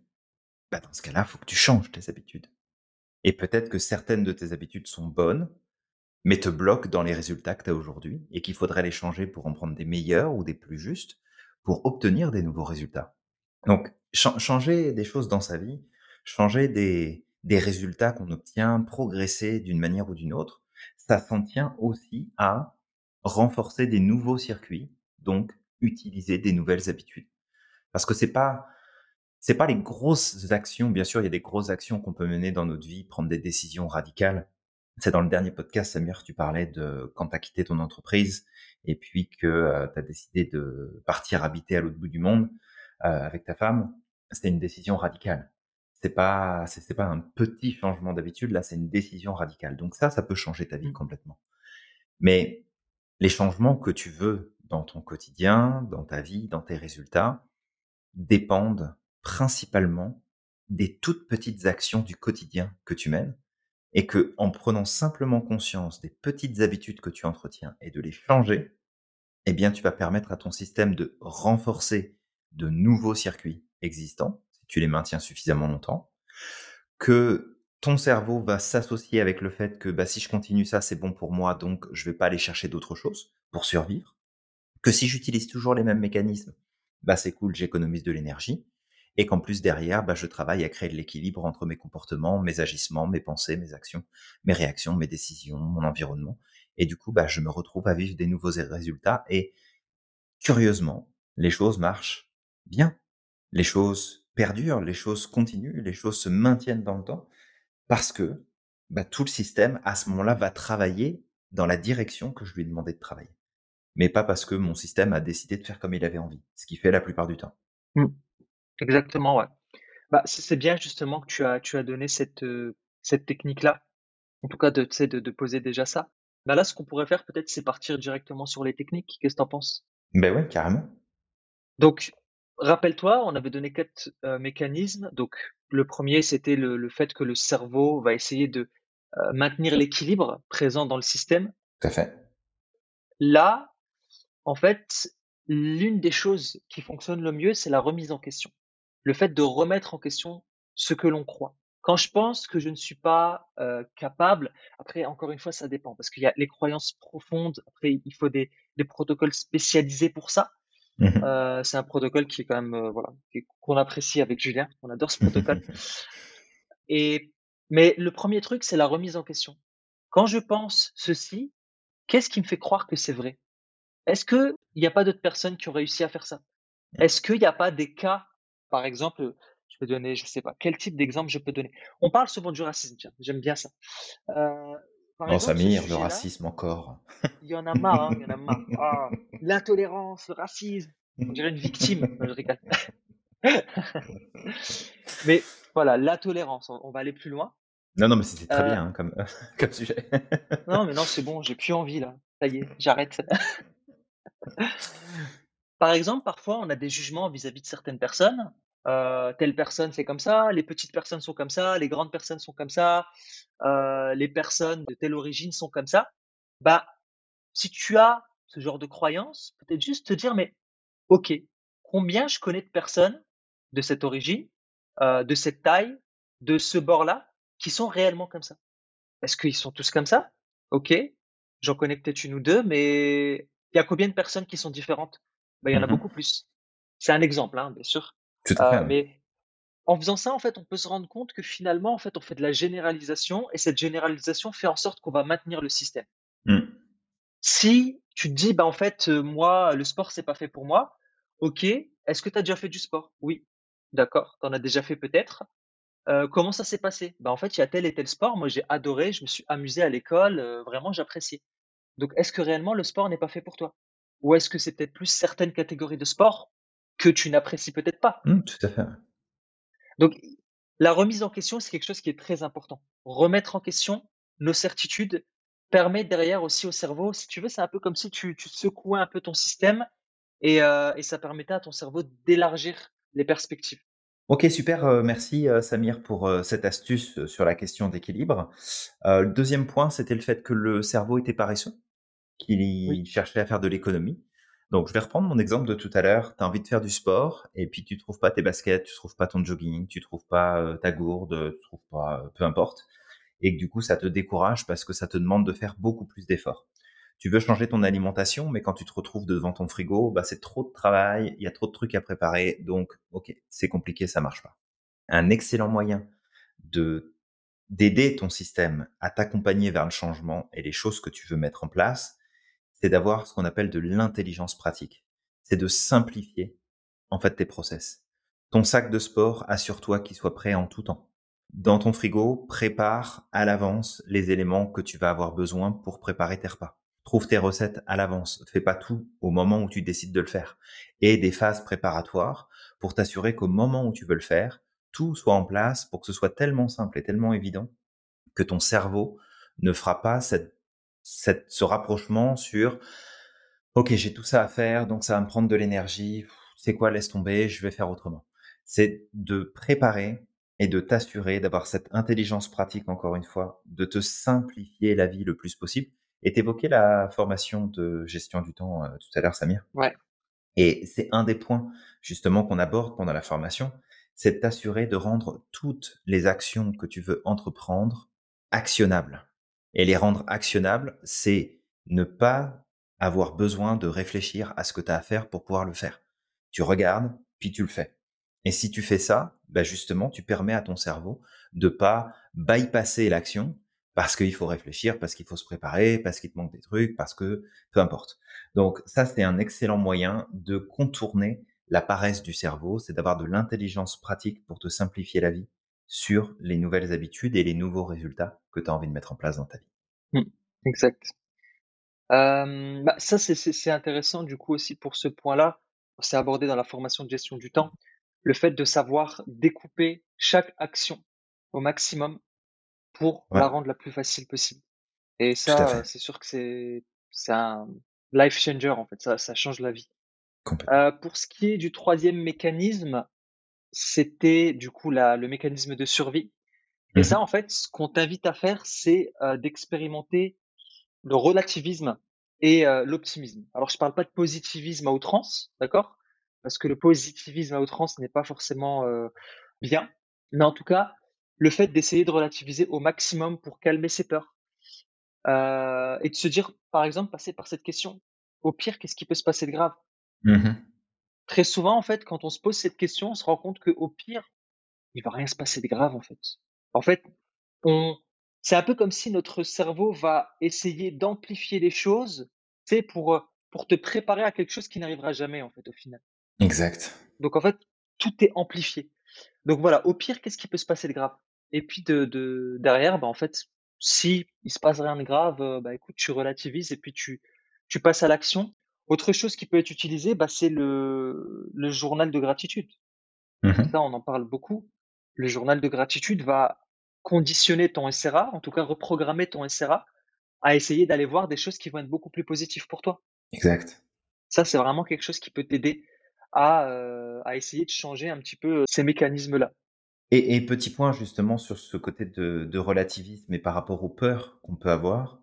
bah, dans ce cas-là, il faut que tu changes tes habitudes. Et peut-être que certaines de tes habitudes sont bonnes, mais te bloquent dans les résultats que tu as aujourd'hui et qu'il faudrait les changer pour en prendre des meilleurs ou des plus justes pour obtenir des nouveaux résultats. Donc, chan changer des choses dans sa vie, changer des résultats qu'on obtient, progresser d'une manière ou d'une autre, ça s'en tient aussi à renforcer des nouveaux circuits, donc utiliser des nouvelles habitudes. Parce que c'est pas c'est pas les grosses actions, bien sûr, il y a des grosses actions qu'on peut mener dans notre vie, prendre des décisions radicales. C'est dans le dernier podcast, Samir, tu parlais de quand tu as quitté ton entreprise et puis que, heu, tu as décidé de partir habiter à l'autre bout du monde, heu, avec ta femme. C'était une décision radicale. C'est pas pas un petit changement d'habitude, là, c'est une décision radicale. Donc ça, ça peut changer ta vie Mm. complètement. Mais les changements que tu veux dans ton quotidien, dans ta vie, dans tes résultats, dépendent principalement des toutes petites actions du quotidien que tu mènes et que, en prenant simplement conscience des petites habitudes que tu entretiens et de les changer, eh bien, tu vas permettre à ton système de renforcer de nouveaux circuits existants, tu les maintiens suffisamment longtemps, que ton cerveau va s'associer avec le fait que bah, si je continue ça, c'est bon pour moi, donc je vais pas aller chercher d'autres choses pour survivre, que si j'utilise toujours les mêmes mécanismes, bah, c'est cool, j'économise de l'énergie, et qu'en plus derrière, bah, je travaille à créer de l'équilibre entre mes comportements, mes agissements, mes pensées, mes actions, mes réactions, mes décisions, mon environnement, et du coup, bah, je me retrouve à vivre des nouveaux résultats, et curieusement, les choses marchent bien, les choses perdurent, les choses continuent, les choses se maintiennent dans le temps, parce que bah, tout le système, à ce moment-là, va travailler dans la direction que je lui ai demandé de travailler. Mais pas parce que mon système a décidé de faire comme il avait envie, ce qu'il fait la plupart du temps. Mmh. Exactement, ouais. Bah, c'est bien justement que tu as tu as donné cette, technique-là. En tout cas de de poser déjà ça. Bah, là, ce qu'on pourrait faire peut-être, c'est partir directement sur les techniques. Qu'est-ce que tu en penses? Ben ouais, carrément. Donc, rappelle-toi, on avait donné 4 heu, mécanismes. Donc le premier, c'était le le fait que le cerveau va essayer de, heu, maintenir l'équilibre présent dans le système. Tout à fait. Là, en fait, l'une des choses qui fonctionne le mieux, c'est la remise en question. Le fait de remettre en question ce que l'on croit. Quand je pense que je ne suis pas, heu, capable après encore une fois, ça dépend parce qu'il y a les croyances profondes, après il faut des des protocoles spécialisés pour ça. Mmh Heu, c'est un protocole qui est quand même, heu, voilà, qu'on apprécie avec Julien. On adore ce protocole et mais le premier truc, c'est la remise en question. Quand je pense ceci, qu'est-ce qui me fait croire que c'est vrai? Est-ce qu'il n'y a pas d'autres personnes qui ont réussi à faire ça? Est-ce qu'il n'y a pas des cas, par exemple, je peux donner, je sais pas, quel type d'exemple je peux donner? On parle souvent du racisme, j'aime bien ça. Heu, par exemple, ce Samir, le racisme encore. il y en a marre, hein, il y en a marre. Ah, l'intolérance, le racisme, on dirait une victime. Non, je rigole. Mais voilà, la tolérance, on va aller plus loin. Non, non, mais c'était très Heu, bien, hein, comme, comme sujet. non, mais non, c'est bon, j'ai plus envie là. Ça y est, j'arrête. Par exemple, parfois, on a des jugements vis-à-vis de certaines personnes. Heu, telle personne, c'est comme ça, les petites personnes sont comme ça, les grandes personnes sont comme ça, heu, les personnes de telle origine sont comme ça. Bah, si tu as ce genre de croyance, peut-être juste te dire: «Mais OK, combien je connais de personnes de cette origine, heu, de cette taille, de ce bord-là, qui sont réellement comme ça? Est-ce qu'ils sont tous comme ça? OK, j'en connais peut-être une ou 2, mais il y a combien de personnes qui sont différentes? Bah, il y en a Mmh beaucoup plus. C'est un exemple, hein, bien sûr, Tout à fait, heu, ouais. mais en faisant ça, en fait, on peut se rendre compte que finalement, en fait, on fait de la généralisation et cette généralisation fait en sorte qu'on va maintenir le système. Mmh. Si tu te dis: «Bah, en fait, moi, le sport, c'est pas fait pour moi». OK, est-ce que tu as déjà fait du sport? Oui. D'accord, tu en as déjà fait peut-être. Comment ça s'est passé? Bah, en fait, il y a tel et tel sport, moi j'ai adoré, je me suis amusé à l'école, vraiment j'appréciais. Donc est-ce que réellement le sport n'est pas fait pour toi? Ou est-ce que c'est peut-être plus certaines catégories de sport que tu n'apprécies peut-être pas? Mmh, tout à fait. Donc la remise en question, c'est quelque chose qui est très important. Remettre en question nos certitudes permet derrière aussi au cerveau, si tu veux, c'est un peu comme si tu tu secouais un peu ton système et heu et ça permettait à ton cerveau d'élargir les perspectives. OK, super, heu, merci, heu, Samir pour, cette astuce, sur la question d'équilibre. Le 2 point, c'était le fait que le cerveau était paresseux, Oui. qu'il cherchait à faire de l'économie. Donc je vais reprendre mon exemple de tout à l'heure. Tu as envie de faire du sport et puis tu trouves pas tes baskets, tu trouves pas ton jogging, tu trouves pas, heu, ta gourde, tu trouves pas, heu, peu importe et que du coup ça te décourage parce que ça te demande de faire beaucoup plus d'efforts. Tu veux changer ton alimentation, mais quand tu te retrouves devant ton frigo, bah, c'est trop de travail, il y a trop de trucs à préparer, donc OK, c'est compliqué, ça marche pas. Un excellent moyen de d'aider ton système à t'accompagner vers le changement et les choses que tu veux mettre en place, c'est d'avoir ce qu'on appelle de l'intelligence pratique. C'est de simplifier, en fait, tes process. Ton sac de sport, assure-toi qu'il soit prêt en tout temps. Dans ton frigo, prépare à l'avance les éléments que tu vas avoir besoin pour préparer tes repas. Trouve tes recettes à l'avance. Fais pas tout au moment où tu décides de le faire. Et des phases préparatoires pour t'assurer qu'au moment où tu veux le faire, tout soit en place pour que ce soit tellement simple et tellement évident que ton cerveau ne fera pas cette, cette- ce rapprochement sur OK, j'ai tout ça à faire, donc ça va me prendre de l'énergie. C'est quoi, laisse tomber, je vais faire autrement. C'est de préparer et de t'assurer d'avoir cette intelligence pratique, encore une fois, de te simplifier la vie le plus possible. Et tu évoquais la formation de gestion du temps, heu, tout à l'heure, Samir. Ouais. Et c'est un des points justement qu'on aborde pendant la formation, c'est de t'assurer de rendre toutes les actions que tu veux entreprendre actionnables. Et les rendre actionnables, c'est ne pas avoir besoin de réfléchir à ce que tu as à faire pour pouvoir le faire. Tu regardes, puis tu le fais. Et si tu fais ça, bah justement, tu permets à ton cerveau de pas bypasser l'action parce qu'il faut réfléchir, parce qu'il faut se préparer, parce qu'il te manque des trucs, parce que peu importe. Donc ça, c'est un excellent moyen de contourner la paresse du cerveau, c'est d'avoir de l'intelligence pratique pour te simplifier la vie sur les nouvelles habitudes et les nouveaux résultats que tu as envie de mettre en place dans ta vie. Mmh, exact. Euh, bah, ça, c'est intéressant du coup aussi pour ce point-là. C'est abordé dans la formation de gestion du temps. Le fait de savoir découper chaque action au maximum pour Ouais, la rendre la plus facile possible. Et ça, c'est sûr que c'est un life changer en fait, ça ça change la vie. Heu, pour ce qui est du troisième mécanisme, c'était du coup la le mécanisme de survie et ça, Mmh en fait, ce qu'on t'invite à faire, c'est, heu, d'expérimenter le relativisme et heu, l'optimisme. Alors je parle pas de positivisme à outrance, d'accord? Parce que le positivisme à outrance n'est pas forcément, heu, bien. Mais en tout cas, le fait d'essayer de relativiser au maximum pour calmer ses peurs, et de se dire, par exemple, passer par cette question: «Au pire, qu'est-ce qui peut se passer de grave?» Mmh Très souvent, en fait, quand on se pose cette question, on se rend compte qu'au pire, il va rien se passer de grave, en fait. En fait, on c'est un peu comme si notre cerveau va essayer d'amplifier les choses, sais, pour, heu, pour te préparer à quelque chose qui n'arrivera jamais, en fait, au final. Exact. Donc en fait, tout est amplifié. Donc voilà, au pire, qu'est-ce qui peut se passer de grave? Et puis de de derrière, bah, en fait, si il se passe rien de grave, heu, bah, écoute, tu relativises et puis tu tu passes à l'action. Autre chose qui peut être utilisée, bah, c'est le le journal de gratitude. Mmh Ça, on en parle beaucoup. Le journal de gratitude va conditionner ton SRA, en tout cas reprogrammer ton SRA à essayer d'aller voir des choses qui vont être beaucoup plus positives pour toi. Exact. Ça, c'est vraiment quelque chose qui peut t'aider à, heu, à essayer de changer un petit peu, ces mécanismes-là. Et et petit point justement sur ce côté de de relativisme et par rapport aux peurs qu'on peut avoir.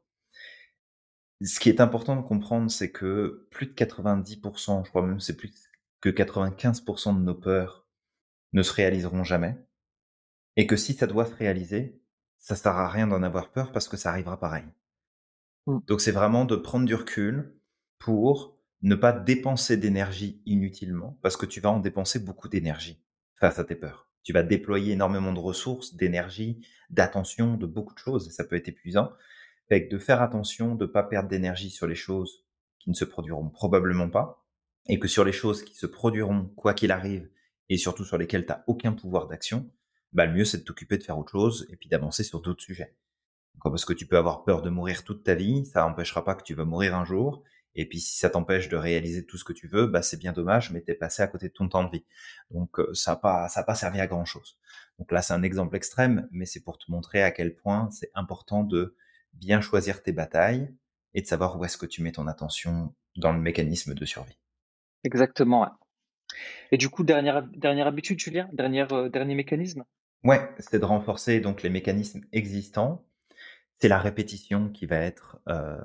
Ce qui est important de comprendre, c'est que plus de 90 je crois même c'est plus que 95 de nos peurs ne se réaliseront jamais et que si ça doit se réaliser, ça sert à rien d'en avoir peur parce que ça arrivera pareil. Mmh. Donc c'est vraiment de prendre du recul pour ne pas dépenser d'énergie inutilement, parce que tu vas en dépenser beaucoup d'énergie face à tes peurs. Tu vas déployer énormément de ressources, d'énergie, d'attention, de beaucoup de choses, et ça peut être épuisant. De faire attention, de pas perdre d'énergie sur les choses qui ne se produiront probablement pas, et que sur les choses qui se produiront quoi qu'il arrive, et surtout sur lesquelles tu as aucun pouvoir d'action, bah, le mieux c'est de t'occuper de faire autre chose et puis d'avancer sur d'autres sujets. Parce que tu peux avoir peur de mourir toute ta vie, ça empêchera pas que tu vas mourir un jour. Et puis si ça t'empêche de réaliser tout ce que tu veux, bah c'est bien dommage, mais t'es passé à côté de ton temps de vie. Donc euh, ça n'a pas pas servi à grand chose. Donc là c'est un exemple extrême, mais c'est pour te montrer à quel point c'est important de bien choisir tes batailles et de savoir où est-ce que tu mets ton attention dans le mécanisme de survie. Exactement, ouais. Et du coup, dernière dernière habitude, Julien? Dernière, heu, dernier mécanisme? Ouais, c'est de renforcer donc les mécanismes existants. C'est la répétition qui va être euh,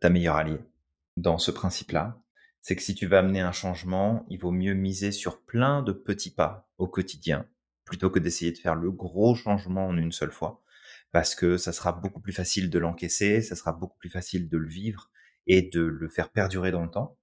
ta meilleure alliée. dans ce principe-là, c'est que si tu veux amener un changement, il vaut mieux miser sur plein de petits pas au quotidien, plutôt que d'essayer de faire le gros changement en une seule fois, parce que ça sera beaucoup plus facile de l'encaisser, ça sera beaucoup plus facile de le vivre et de le faire perdurer dans le temps.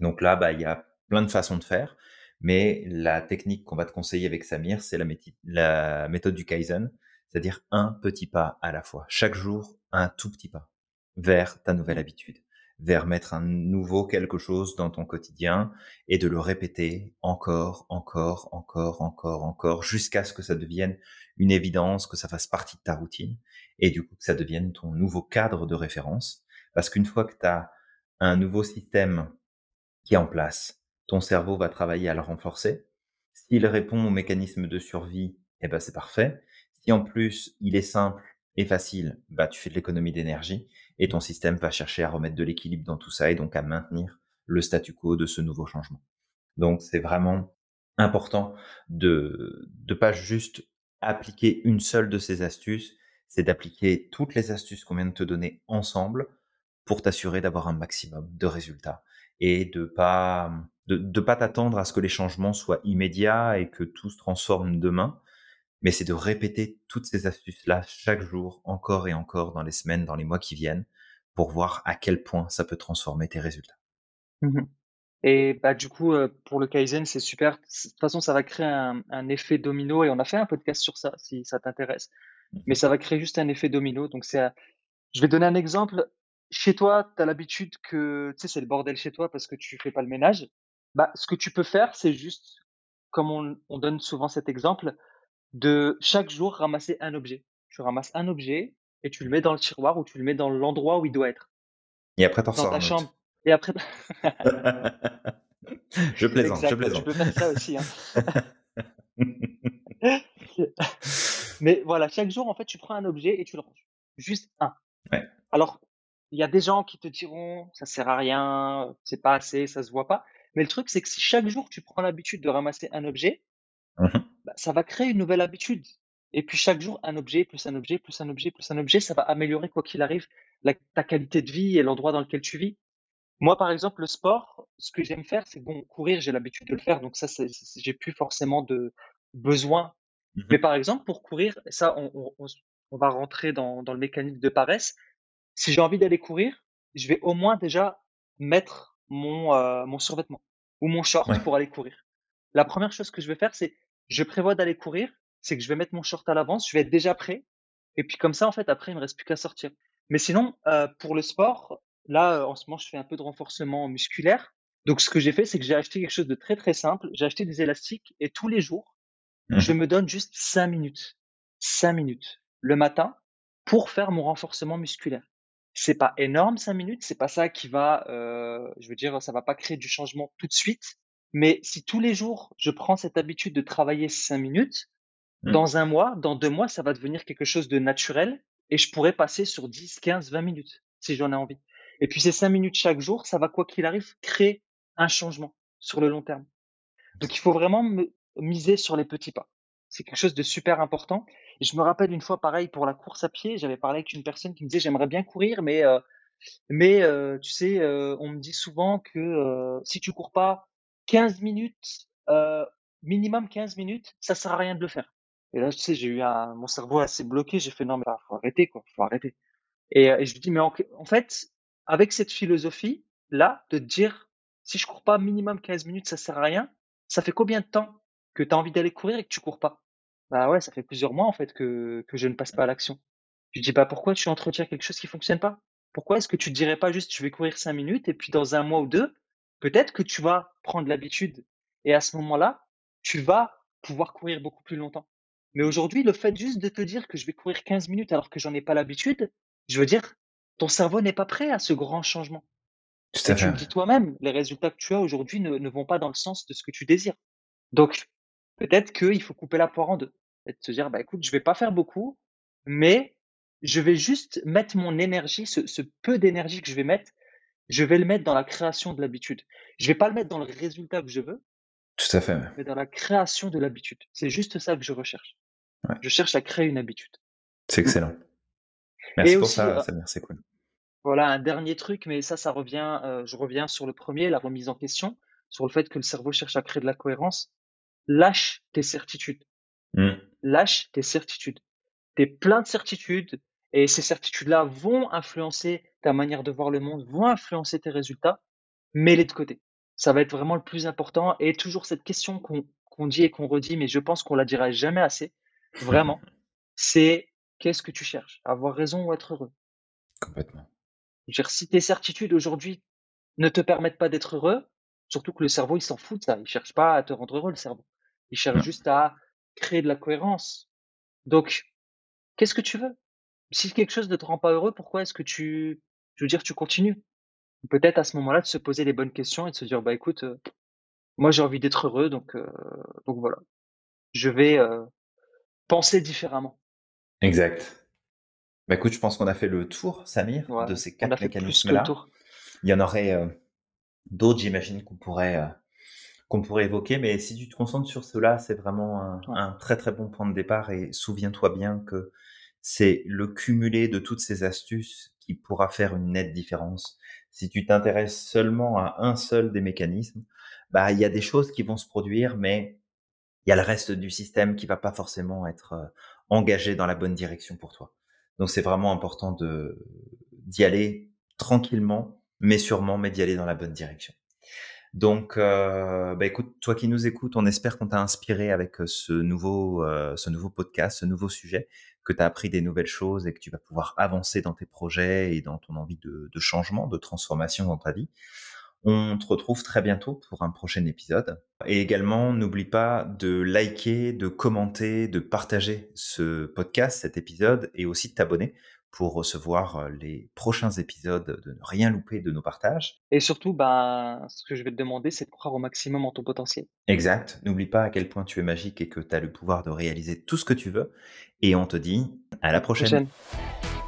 Donc là, bah, il y a plein de façons de faire, mais la technique qu'on va te conseiller avec Samir, c'est la, la méthode du Kaizen, c'est-à-dire un petit pas à la fois. Chaque jour, un tout petit pas vers ta nouvelle Mmh. habitude, vers mettre un nouveau quelque chose dans ton quotidien et de le répéter encore, encore, encore, encore, encore, jusqu'à ce que ça devienne une évidence, que ça fasse partie de ta routine et du coup que ça devienne ton nouveau cadre de référence. Parce qu'une fois que tu as un nouveau système qui est en place. Ton cerveau va travailler à le renforcer. S'il répond au mécanisme de survie, eh ben, c'est parfait. Si en plus il est simple et facile, bah, tu fais de l'économie d'énergie et ton système va chercher à remettre de l'équilibre dans tout ça et donc à maintenir le statu quo de ce nouveau changement. Donc c'est vraiment important de de pas juste appliquer une seule de ces astuces, c'est d'appliquer toutes les astuces qu'on vient de te donner ensemble pour t'assurer d'avoir un maximum de résultats et de pas de pas t'attendre à ce que les changements soient immédiats et que tout se transforme demain, mais c'est de répéter toutes ces astuces-là chaque jour, encore et encore dans les semaines, dans les mois qui viennent, pour voir à quel point ça peut transformer tes résultats. Mmh et bah, du coup, euh, pour le Kaizen, c'est super. De toute façon, ça va créer un, un, effet domino et on a fait un podcast sur ça, si ça t'intéresse. Mmh mais ça va créer juste un effet domino. Donc, c'est, je vais donner un exemple. Chez toi, tu as l'habitude que, tu sais, c'est le bordel chez toi parce que tu fais pas le ménage. Bah, ce que tu peux faire, c'est juste, comme on, on donne souvent cet exemple, de chaque jour ramasser un objet. Tu ramasses un objet et tu le mets dans le tiroir ou tu le mets dans l'endroit où il doit être. Et après, t'en Dans ressors ta chambre. Et après, je plaisante, je exact, tu plaisante. peux faire ça aussi, hein. Mais voilà, chaque jour, en fait, tu prends un objet et tu le ranges. Juste un. Ouais. Alors, il y a des gens qui te diront, ça sert à rien, c'est pas assez, ça se voit pas. Mais le truc, c'est que si chaque jour tu prends l'habitude de ramasser un objet, Mhm. Ça va créer une nouvelle habitude. Et puis chaque jour, un objet, plus un objet, plus un objet, plus un objet, ça va améliorer, quoi qu'il arrive, la- ta qualité de vie et l'endroit dans lequel tu vis. Moi, par exemple, le sport, ce que j'aime faire, c'est bon, courir, j'ai l'habitude de le faire, donc ça, j'ai plus forcément de besoin. Mais Mhm. par exemple, pour courir, ça, on, va rentrer dans, dans le mécanisme de paresse. Si j'ai envie d'aller courir, je vais au moins déjà mettre mon, euh, mon survêtement ou mon short Ouais. pour aller courir. La première chose que je vais faire, c'est je prévois d'aller courir, c'est que je vais mettre mon short à l'avance, je vais être déjà prêt. Et puis comme ça, en fait, après, il me reste plus qu'à sortir. Mais sinon, euh, pour le sport, là, euh, en ce moment, je fais un peu de renforcement musculaire. Donc, ce que j'ai fait, c'est que j'ai acheté quelque chose de très, très simple. J'ai acheté des élastiques et tous les jours, je Mhm. me donne juste cinq minutes. Cinq minutes le matin pour faire mon renforcement musculaire. C'est pas énorme, cinq minutes. C'est pas ça qui va, euh, je veux dire, ça va pas créer du changement tout de suite. Mais si tous les jours, je prends cette habitude de travailler cinq minutes, Mhm. dans un mois, dans deux mois, ça va devenir quelque chose de naturel et je pourrais passer sur 10, 15, 20 minutes si j'en ai envie. Et puis ces cinq minutes chaque jour, ça va, quoi qu'il arrive, créer un changement sur le long terme. Donc il faut vraiment me- miser sur les petits pas. C'est quelque chose de super important. Et je me rappelle une fois, pareil, pour la course à pied, j'avais parlé avec une personne qui me disait, j'aimerais bien courir, mais, euh, mais euh, tu sais, euh, on me dit souvent que euh, si tu cours pas 15 minutes, minimum 15 minutes, ça sert à rien de le faire. Et là, tu sais, j'ai eu mon cerveau assez bloqué, j'ai fait, non, mais là, faut arrêter, quoi, faut arrêter. Et, je lui dis, mais en, fait, avec cette philosophie-là, de te dire, si je cours pas minimum 15 minutes, ça sert à rien, ça fait combien de temps que tu as envie d'aller courir et que tu cours pas? Bah ouais, ça fait plusieurs mois, en fait, que, je ne passe pas à l'action. Je dis, bah pourquoi tu entretiens quelque chose qui fonctionne pas? Pourquoi est-ce que tu te dirais pas juste, je vais courir 5 minutes et puis dans un mois ou deux, peut-être que tu vas prendre l'habitude et à ce moment-là, tu vas pouvoir courir beaucoup plus longtemps. Mais aujourd'hui, le fait juste de te dire que je vais courir 15 minutes alors que j'en ai pas l'habitude, je veux dire, ton cerveau n'est pas prêt à ce grand changement. Tout Et à tu le dis toi-même, les résultats que tu as aujourd'hui ne, ne vont pas dans le sens de ce que tu désires. Donc, peut-être qu'il faut couper la poire en deux. Et de se dire, bah écoute, je vais pas faire beaucoup, mais je vais juste mettre mon énergie, ce, ce peu d'énergie que je vais mettre, je vais le mettre dans la création de l'habitude. Je vais pas le mettre dans le résultat que je veux, Tout à fait. mais dans la création de l'habitude. C'est juste ça que je recherche. Ouais. Je cherche à créer une habitude. C'est excellent. Et Merci pour aussi, ça, euh, Samir, c'est cool. Voilà un dernier truc, mais ça, ça revient, heu, je reviens sur le premier, la remise en question, sur le fait que le cerveau cherche à créer de la cohérence. Lâche tes certitudes, Mm. lâche tes certitudes. Tu es plein de certitudes et ces certitudes-là vont influencer ta manière de voir le monde, vont influencer tes résultats. Mets-les de côté. Ça va être vraiment le plus important et toujours cette question qu'on dit et qu'on redit, mais je pense qu'on la dira jamais assez, vraiment, c'est: «Qu'est-ce que tu cherches? Avoir raison ou être heureux?» Complètement. Je veux dire, si tes certitudes aujourd'hui ne te permettent pas d'être heureux, surtout que le cerveau, il s'en fout de ça. Il cherche pas à te rendre heureux, le cerveau. Il cherche Non. juste à créer de la cohérence. Donc, qu'est-ce que tu veux? Si quelque chose ne te rend pas heureux, pourquoi est-ce que tu, je veux dire, tu continues? Peut-être à ce moment-là de se poser les bonnes questions et de se dire, bah écoute, euh, moi j'ai envie d'être heureux, donc euh, donc voilà, je vais euh, penser différemment. Exact. Bah écoute, je pense qu'on a fait le tour, Samir, Ouais, de ces quatre mécanismes-là. Il y en aurait d'autres, j'imagine, qu'on pourrait, qu'on pourrait évoquer, mais si tu te concentres sur cela, c'est vraiment un, Ouais. un très très bon point de départ et souviens-toi bien que c'est le cumulé de toutes ces astuces qui pourra faire une nette différence. Si tu t'intéresses seulement à un seul des mécanismes, bah, il y a des choses qui vont se produire, mais il y a le reste du système qui va pas forcément être euh, engagé dans la bonne direction pour toi. Donc c'est vraiment important de d'y aller tranquillement, mais sûrement, mais d'y aller dans la bonne direction. Donc, euh, bah écoute, toi qui nous écoutes, on espère qu'on t'a inspiré avec euh, ce nouveau, euh, ce nouveau podcast, ce nouveau sujet, que tu as appris des nouvelles choses et que tu vas pouvoir avancer dans tes projets et dans ton envie de, de changement, de transformation dans ta vie. On te retrouve très bientôt pour un prochain épisode. Et également, n'oublie pas de liker, de commenter, de partager ce podcast, cet épisode, et aussi de t'abonner pour recevoir euh, les prochains épisodes, de ne rien louper de nos partages. Et surtout, ben, ce que je vais te demander, c'est de croire au maximum en ton potentiel. Exact. N'oublie pas à quel point tu es magique et que tu as le pouvoir de réaliser tout ce que tu veux. Et on te dit à la prochaine. Prochaine.